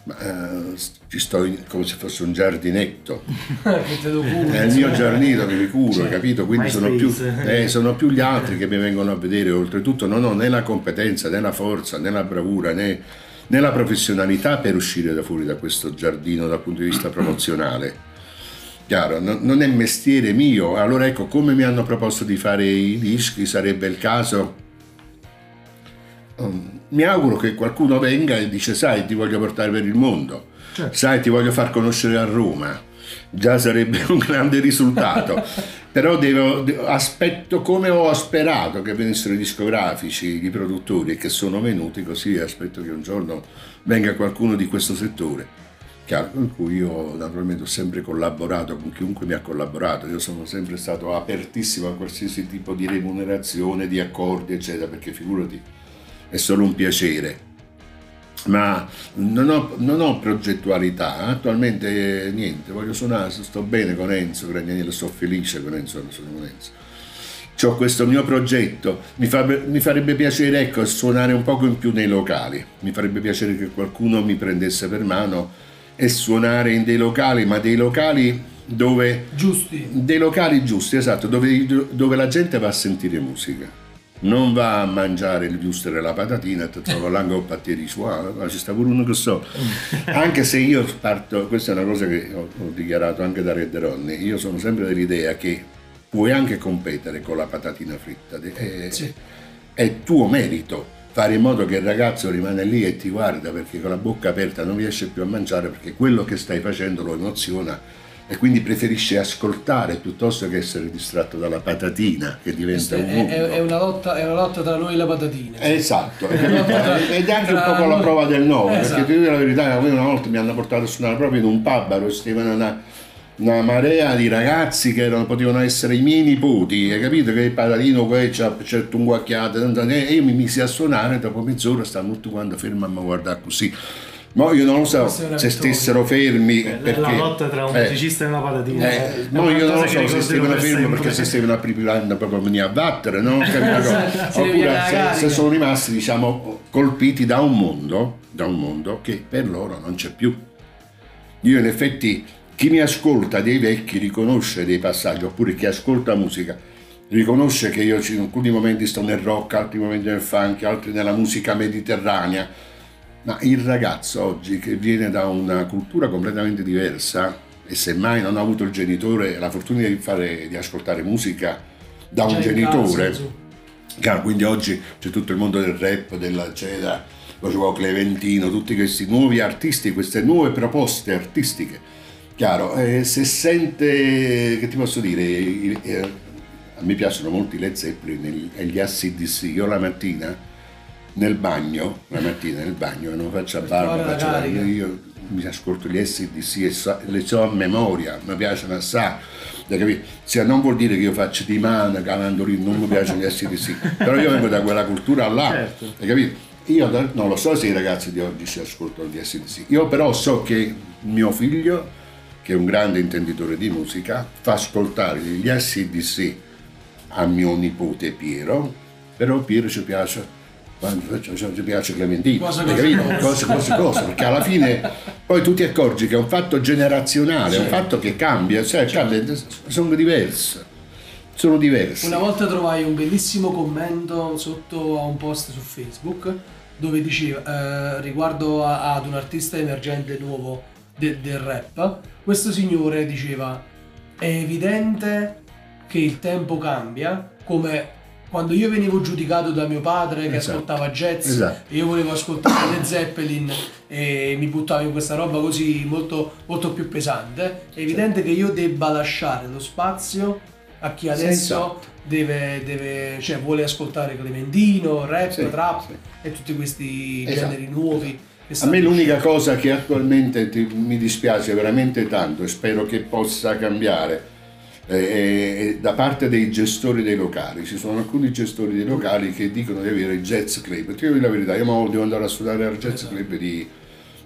ma, eh, ci sto in, come se fosse un giardinetto. è il mio giardino che mi curo, cioè, capito? Quindi sono più, eh, sono più, gli altri che mi vengono a vedere. Oltretutto non ho né la competenza, né la forza, né la bravura, né, né la professionalità per uscire da fuori da questo giardino dal punto di vista promozionale. Chiaro, no, non è mestiere mio. Allora ecco, come mi hanno proposto di fare i dischi, sarebbe il caso... Um, mi auguro che qualcuno venga e dice, sai, ti voglio portare per il mondo, certo. sai, ti voglio far conoscere a Roma. Già sarebbe un grande risultato. Però devo, aspetto come ho sperato che venissero i discografici, i produttori che sono venuti, così aspetto che un giorno venga qualcuno di questo settore con cui io naturalmente ho sempre collaborato con chiunque mi ha collaborato, io sono sempre stato apertissimo a qualsiasi tipo di remunerazione, di accordi, eccetera, perché figurati, è solo un piacere. Ma non ho, non ho progettualità, attualmente niente, voglio suonare, sto bene con Enzo Gragnaniello, sto felice con Enzo, sono con Enzo ho questo mio progetto, mi, fa, mi, farebbe piacere ecco, suonare un poco in più nei locali, mi farebbe piacere che qualcuno mi prendesse per mano e suonare in dei locali, ma dei locali dove... Giusti. Dei locali giusti, esatto, dove, dove la gente va a sentire musica. Non va a mangiare il wuster e la patatina e ti trova l'ango pattieri su, ah, ci sta pure uno che so. Anche se io parto, questa è una cosa che ho, ho dichiarato anche da Red Ronnie, io sono sempre dell'idea che puoi anche competere con la patatina fritta, è, sì. è tuo merito fare in modo che il ragazzo rimane lì e ti guarda perché con la bocca aperta non riesce più a mangiare perché quello che stai facendo lo emoziona e quindi preferisce ascoltare piuttosto che essere distratto dalla patatina che diventa un mondo. È, è, una lotta, è una lotta tra noi e la patatina. Esatto, ed è anche un po' la prova del no, esatto. perché ti dico la verità, una volta mi hanno portato a suonare proprio in un pub, ero una una marea di ragazzi che erano, potevano essere i miei nipoti, hai capito che il patatino qui c'ha certo un guacchiato, e io mi misi a suonare, dopo mezz'ora stavano tutti quanti fermi a guardare così. Ma io non lo so se stessero fermi eh, perché... La lotta tra un eh, musicista e una patatina. Eh, eh no, io non lo so se stessero fermi perché se stessero apripilando proprio venire a battere, no? Oppure se, se, sono rimasti, diciamo, colpiti da un mondo, da un mondo che per loro non c'è più. Io in effetti chi mi ascolta dei vecchi riconosce dei passaggi, oppure chi ascolta musica riconosce che io in alcuni momenti sto nel rock, altri momenti nel funk, altri nella musica mediterranea. Ma il ragazzo oggi che viene da una cultura completamente diversa e semmai non ha avuto il genitore la fortuna di, fare, di ascoltare musica da un genitore, caso, quindi oggi c'è tutto il mondo del rap, dell'eccetera, lo ci Clementino, tutti questi nuovi artisti, queste nuove proposte artistiche. Chiaro, eh, se sente, che ti posso dire, eh, a me piacciono molto i Led Zeppelin e gli ACDC, io la mattina nel bagno, la mattina nel bagno, non faccio barba, faccio la, io, io mi ascolto gli SDC e so, le so a memoria, mi piacciono assai, cioè, non vuol dire che io faccio di mano, calandolino, non mi piacciono gli SDC, però io vengo da quella cultura là, certo. hai capito? Io non lo so se i ragazzi di oggi si ascoltano gli SDC, io però so che mio figlio che è un grande intenditore di musica, fa ascoltare gli SDC a mio nipote Piero, però Piero ci piace ci piace Clementino, cosa, cosa, cosa, cosa, perché alla fine poi tu ti accorgi che è un fatto generazionale, è un fatto che cambia, cioè cambia, sono diverse. Sono diverse. Una volta trovai un bellissimo commento sotto a un post su Facebook dove diceva eh, riguardo a, ad un artista emergente nuovo de, del rap, questo signore diceva è evidente che il tempo cambia come quando io venivo giudicato da mio padre che esatto. ascoltava jazz esatto. e io volevo ascoltare Le Zeppelin e mi buttavo in questa roba così molto, molto più pesante, è evidente esatto. che io debba lasciare lo spazio a chi adesso esatto. deve, deve, cioè, vuole ascoltare Clementino, rap, sì, trap sì. e tutti questi esatto. generi nuovi a me l'unica cosa che attualmente ti, mi dispiace veramente tanto e spero che possa cambiare è da parte dei gestori dei locali. Ci sono alcuni gestori dei locali che dicono di avere il jazz club. Ti dico la verità, io devo andare a studiare al jazz club di,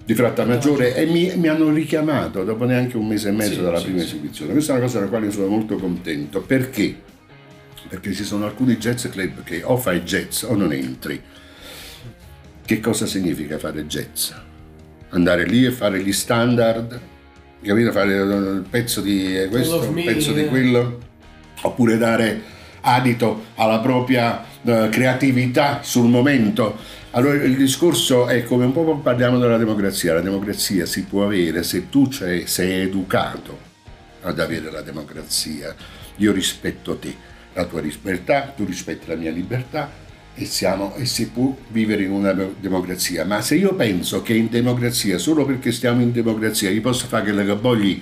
di Frattamaggiore e mi, mi, hanno richiamato dopo neanche un mese e mezzo sì, dalla sì, prima sì. esibizione. Questa è una cosa della quale sono molto contento. Perché? Perché ci sono alcuni jazz club che o fai jazz o non entri. Che cosa significa fare jazz? Andare lì e fare gli standard, capito? Fare il pezzo di questo, il pezzo di quello, oppure dare adito alla propria uh, creatività sul momento. Allora il discorso è come un po' parliamo della democrazia, la democrazia si può avere se tu sei educato ad avere la democrazia. Io rispetto te, la tua libertà, tu rispetti la mia libertà e, siamo, e si può vivere in una democrazia. Ma se io penso che in democrazia, solo perché stiamo in democrazia, io posso fare quello che voglio,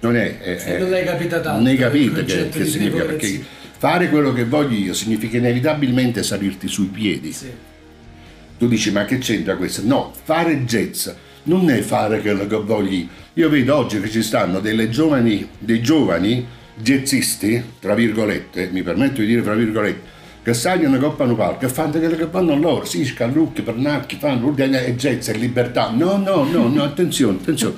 non è... è non hai capito tanto. Non hai capito che, che significa, perché fare quello che voglio io significa inevitabilmente salirti sui piedi. Sì. Tu dici ma che c'entra questo? No, fare jazz non è fare quello che voglio. Io vedo oggi che ci stanno delle giovani, dei giovani jazzisti, tra virgolette, mi permetto di dire tra virgolette, che salgono coppano palco e fanno quello che fanno loro, sì, scallucchi, pernacchi, fanno e jazz e libertà. No, no, no, no, attenzione, attenzione.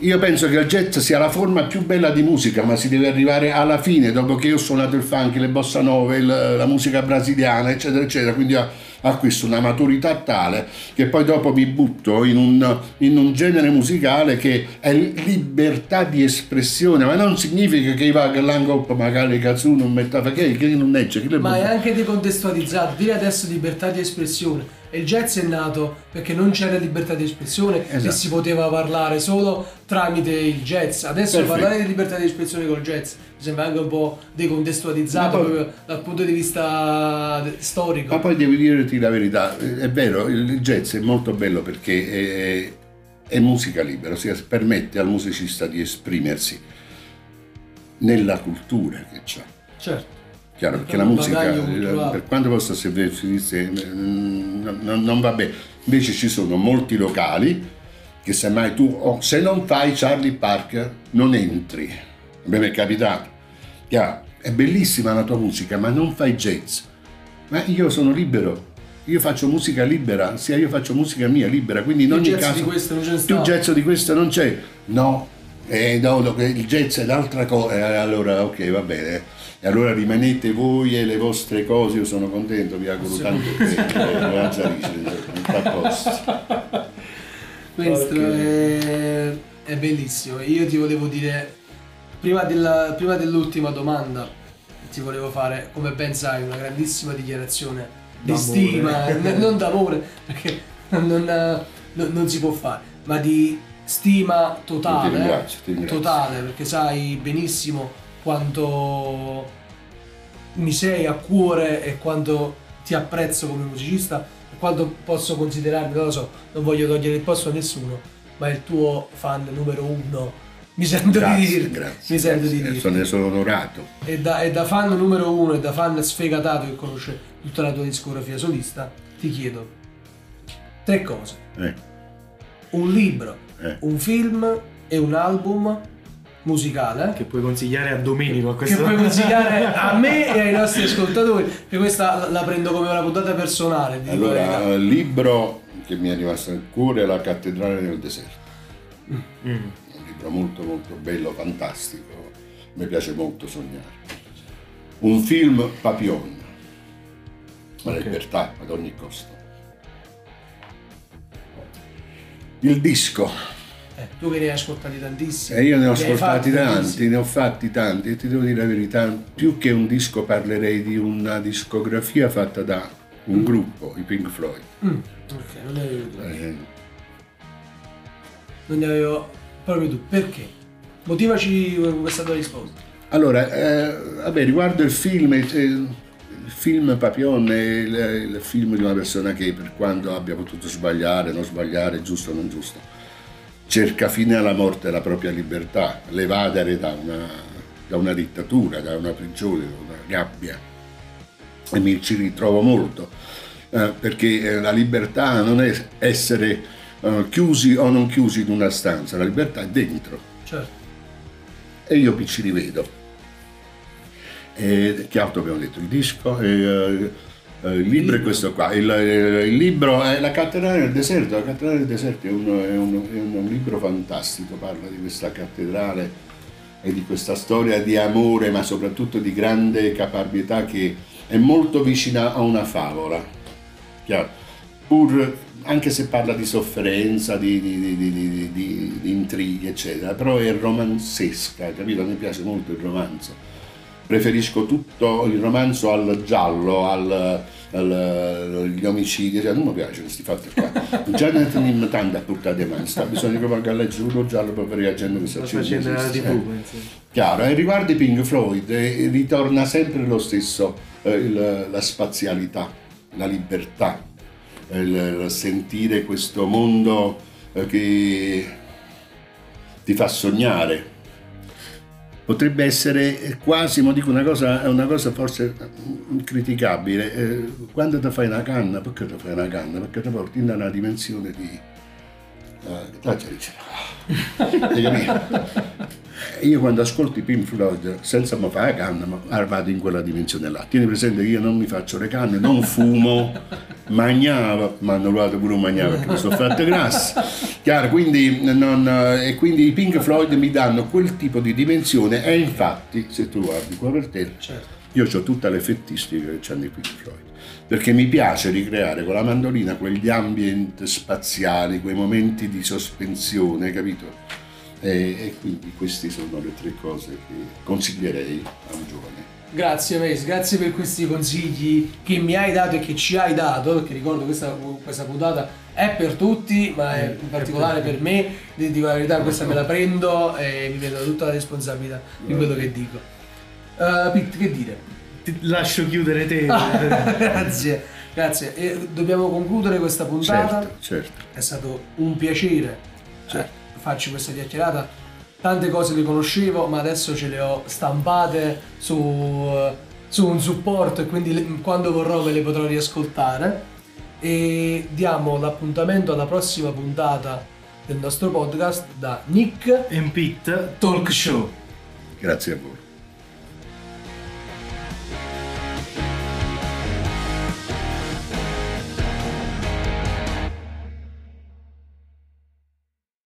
Io penso che il jazz sia la forma più bella di musica, ma si deve arrivare alla fine, dopo che io ho suonato il funk, le bossa nove, la musica brasiliana, eccetera, eccetera. Quindi acquisto una maturità tale che poi dopo mi butto in un, in un genere musicale che è libertà di espressione, ma non significa che va che l'angop magari cazzo non metta che, che non legge. Che ma è anche decontestualizzato, dire adesso libertà di espressione. E il jazz è nato perché non c'era libertà di espressione esatto. e si poteva parlare solo tramite il jazz. Adesso Perfetto. parlare di libertà di espressione col jazz mi sembra anche un po' decontestualizzato poi, proprio dal punto di vista storico. Ma poi devo dirti la verità, è vero, il jazz è molto bello perché è, è musica libera, ossia permette al musicista di esprimersi nella cultura che c'ha. Certo. Chiaro, perché la musica, per quanto possa sembrare non, non va bene. Invece ci sono molti locali che semmai tu, oh, se non fai Charlie Parker, non entri a me è capitato. Chiaro, è bellissima la tua musica, ma non fai jazz. Ma io sono libero. Io faccio musica libera, sia io faccio musica mia libera, quindi in ogni caso più jazz di questo non c'è. No, eh, no, il jazz è un'altra cosa. Eh, allora, ok, va bene. E allora rimanete voi e le vostre cose, io sono contento, vi auguro sì. tanto bene. Questo è, è bellissimo. Io ti volevo dire Prima, della, prima dell'ultima domanda ti volevo fare, come ben sai, una grandissima dichiarazione di d'amore. stima, non d'amore, perché non, non, non, si può fare, ma di stima totale, ti ringrazio, ti ringrazio. totale, perché sai benissimo quanto mi sei a cuore e quanto ti apprezzo come musicista e quanto posso considerarmi, non lo so, non voglio togliere il posto a nessuno, ma il tuo fan numero uno mi sento grazie, di dirti. Grazie, mi sento grazie. di dirti. Sono, sono onorato. E da, e da, fan numero uno e da fan sfegatato che conosce tutta la tua discografia solista, ti chiedo tre cose. Eh. Un libro, eh. un film e un album musicale. Che puoi consigliare a Domenico a questo che puoi consigliare a me e ai nostri ascoltatori. Perché questa la prendo come una puntata personale allora il libro che mi è rimasto nel cuore è La cattedrale nel deserto. Mm. Libro molto molto bello, fantastico, mi piace molto sognare. Un film Papillon, la okay. libertà ad ogni costo. Il disco. Eh, tu che ne hai ascoltati tantissimi. E io ne ho ascoltati tanti, tantissimi. ne ho fatti tanti e ti devo dire la verità, più che un disco parlerei di una discografia fatta da un mm. gruppo, i Pink Floyd. Mm. Ok, non ne avevo eh. Non ne avevo proprio tu, perché? Motivaci questa tua risposta. Allora, eh, vabbè, riguardo il film, eh, il film Papillon è il, il, film di una persona che per quanto abbia potuto sbagliare, non sbagliare, giusto o non giusto, cerca fine alla morte la propria libertà, l'evadere da una, da una dittatura, da una prigione, da una gabbia. E mi ci ritrovo molto, eh, perché eh, la libertà non è essere uh, chiusi o non chiusi in una stanza, la libertà è dentro. Certo. E io ci rivedo. E, che altro abbiamo detto? Il disco, e, uh, il libro è questo qua. Il, il, libro è La cattedrale del deserto. La cattedrale del deserto è un, è, un, è un libro fantastico, parla di questa cattedrale e di questa storia di amore, ma soprattutto di grande caparbietà che è molto vicina a una favola. Chiaro? Pur anche se parla di sofferenza, di, di, di, di, intrighi, eccetera, però è romanzesca, capito? A me piace molto il romanzo. Preferisco tutto il romanzo al giallo, al, agli omicidi, cioè, non mi piace questi fatti qua. Già ne teniamo tanto a portare mano, sta bisogno proprio che legge tutto giallo per vedere la gente che sta facendo la TV. Chiaro, e riguardo i Pink Floyd eh, ritorna sempre lo stesso, eh, il- la spazialità, la libertà, eh, il, il sentire questo mondo eh, che ti fa sognare. Potrebbe essere quasi, ma dico una cosa, una cosa forse criticabile, eh, quando ti fai una canna, perché ti fai una canna? Perché ti porti in una dimensione di... eh, c'è- hai capito? Io quando ascolto i Pink Floyd senza mi fare canna, ma vado in quella dimensione là. Tieni presente che io non mi faccio le canne, non fumo, magnavo, ma hanno provato pure un magnavo perché mi sono fatto grasso. Chiaro, quindi, non- e quindi i Pink Floyd mi danno quel tipo di dimensione e infatti, se tu guardi qua per te, Certo. io ho tutte le fettistiche che hanno i Pink Floyd. Perché mi piace ricreare con la mandolina quegli ambient spaziali, quei momenti di sospensione, capito? E, e quindi queste sono le tre cose che consiglierei a un giovane. Grazie Mace, grazie per questi consigli che mi hai dato e che ci hai dato, perché ricordo questa, questa puntata è per tutti, ma è in particolare per me, ti dico la verità, questa me la prendo e mi vedo tutta la responsabilità di quello che dico. Uh, Pete, che dire? Ti lascio chiudere te. grazie, grazie. E dobbiamo concludere questa puntata. Certo, certo. È stato un piacere Certo. Farci questa chiacchierata. Tante cose le conoscevo, ma adesso ce le ho stampate su, su un supporto e quindi le- quando vorrò ve le potrò riascoltare. E diamo l'appuntamento alla prossima puntata del nostro podcast da Nick And Pete Talk Show. Grazie a voi.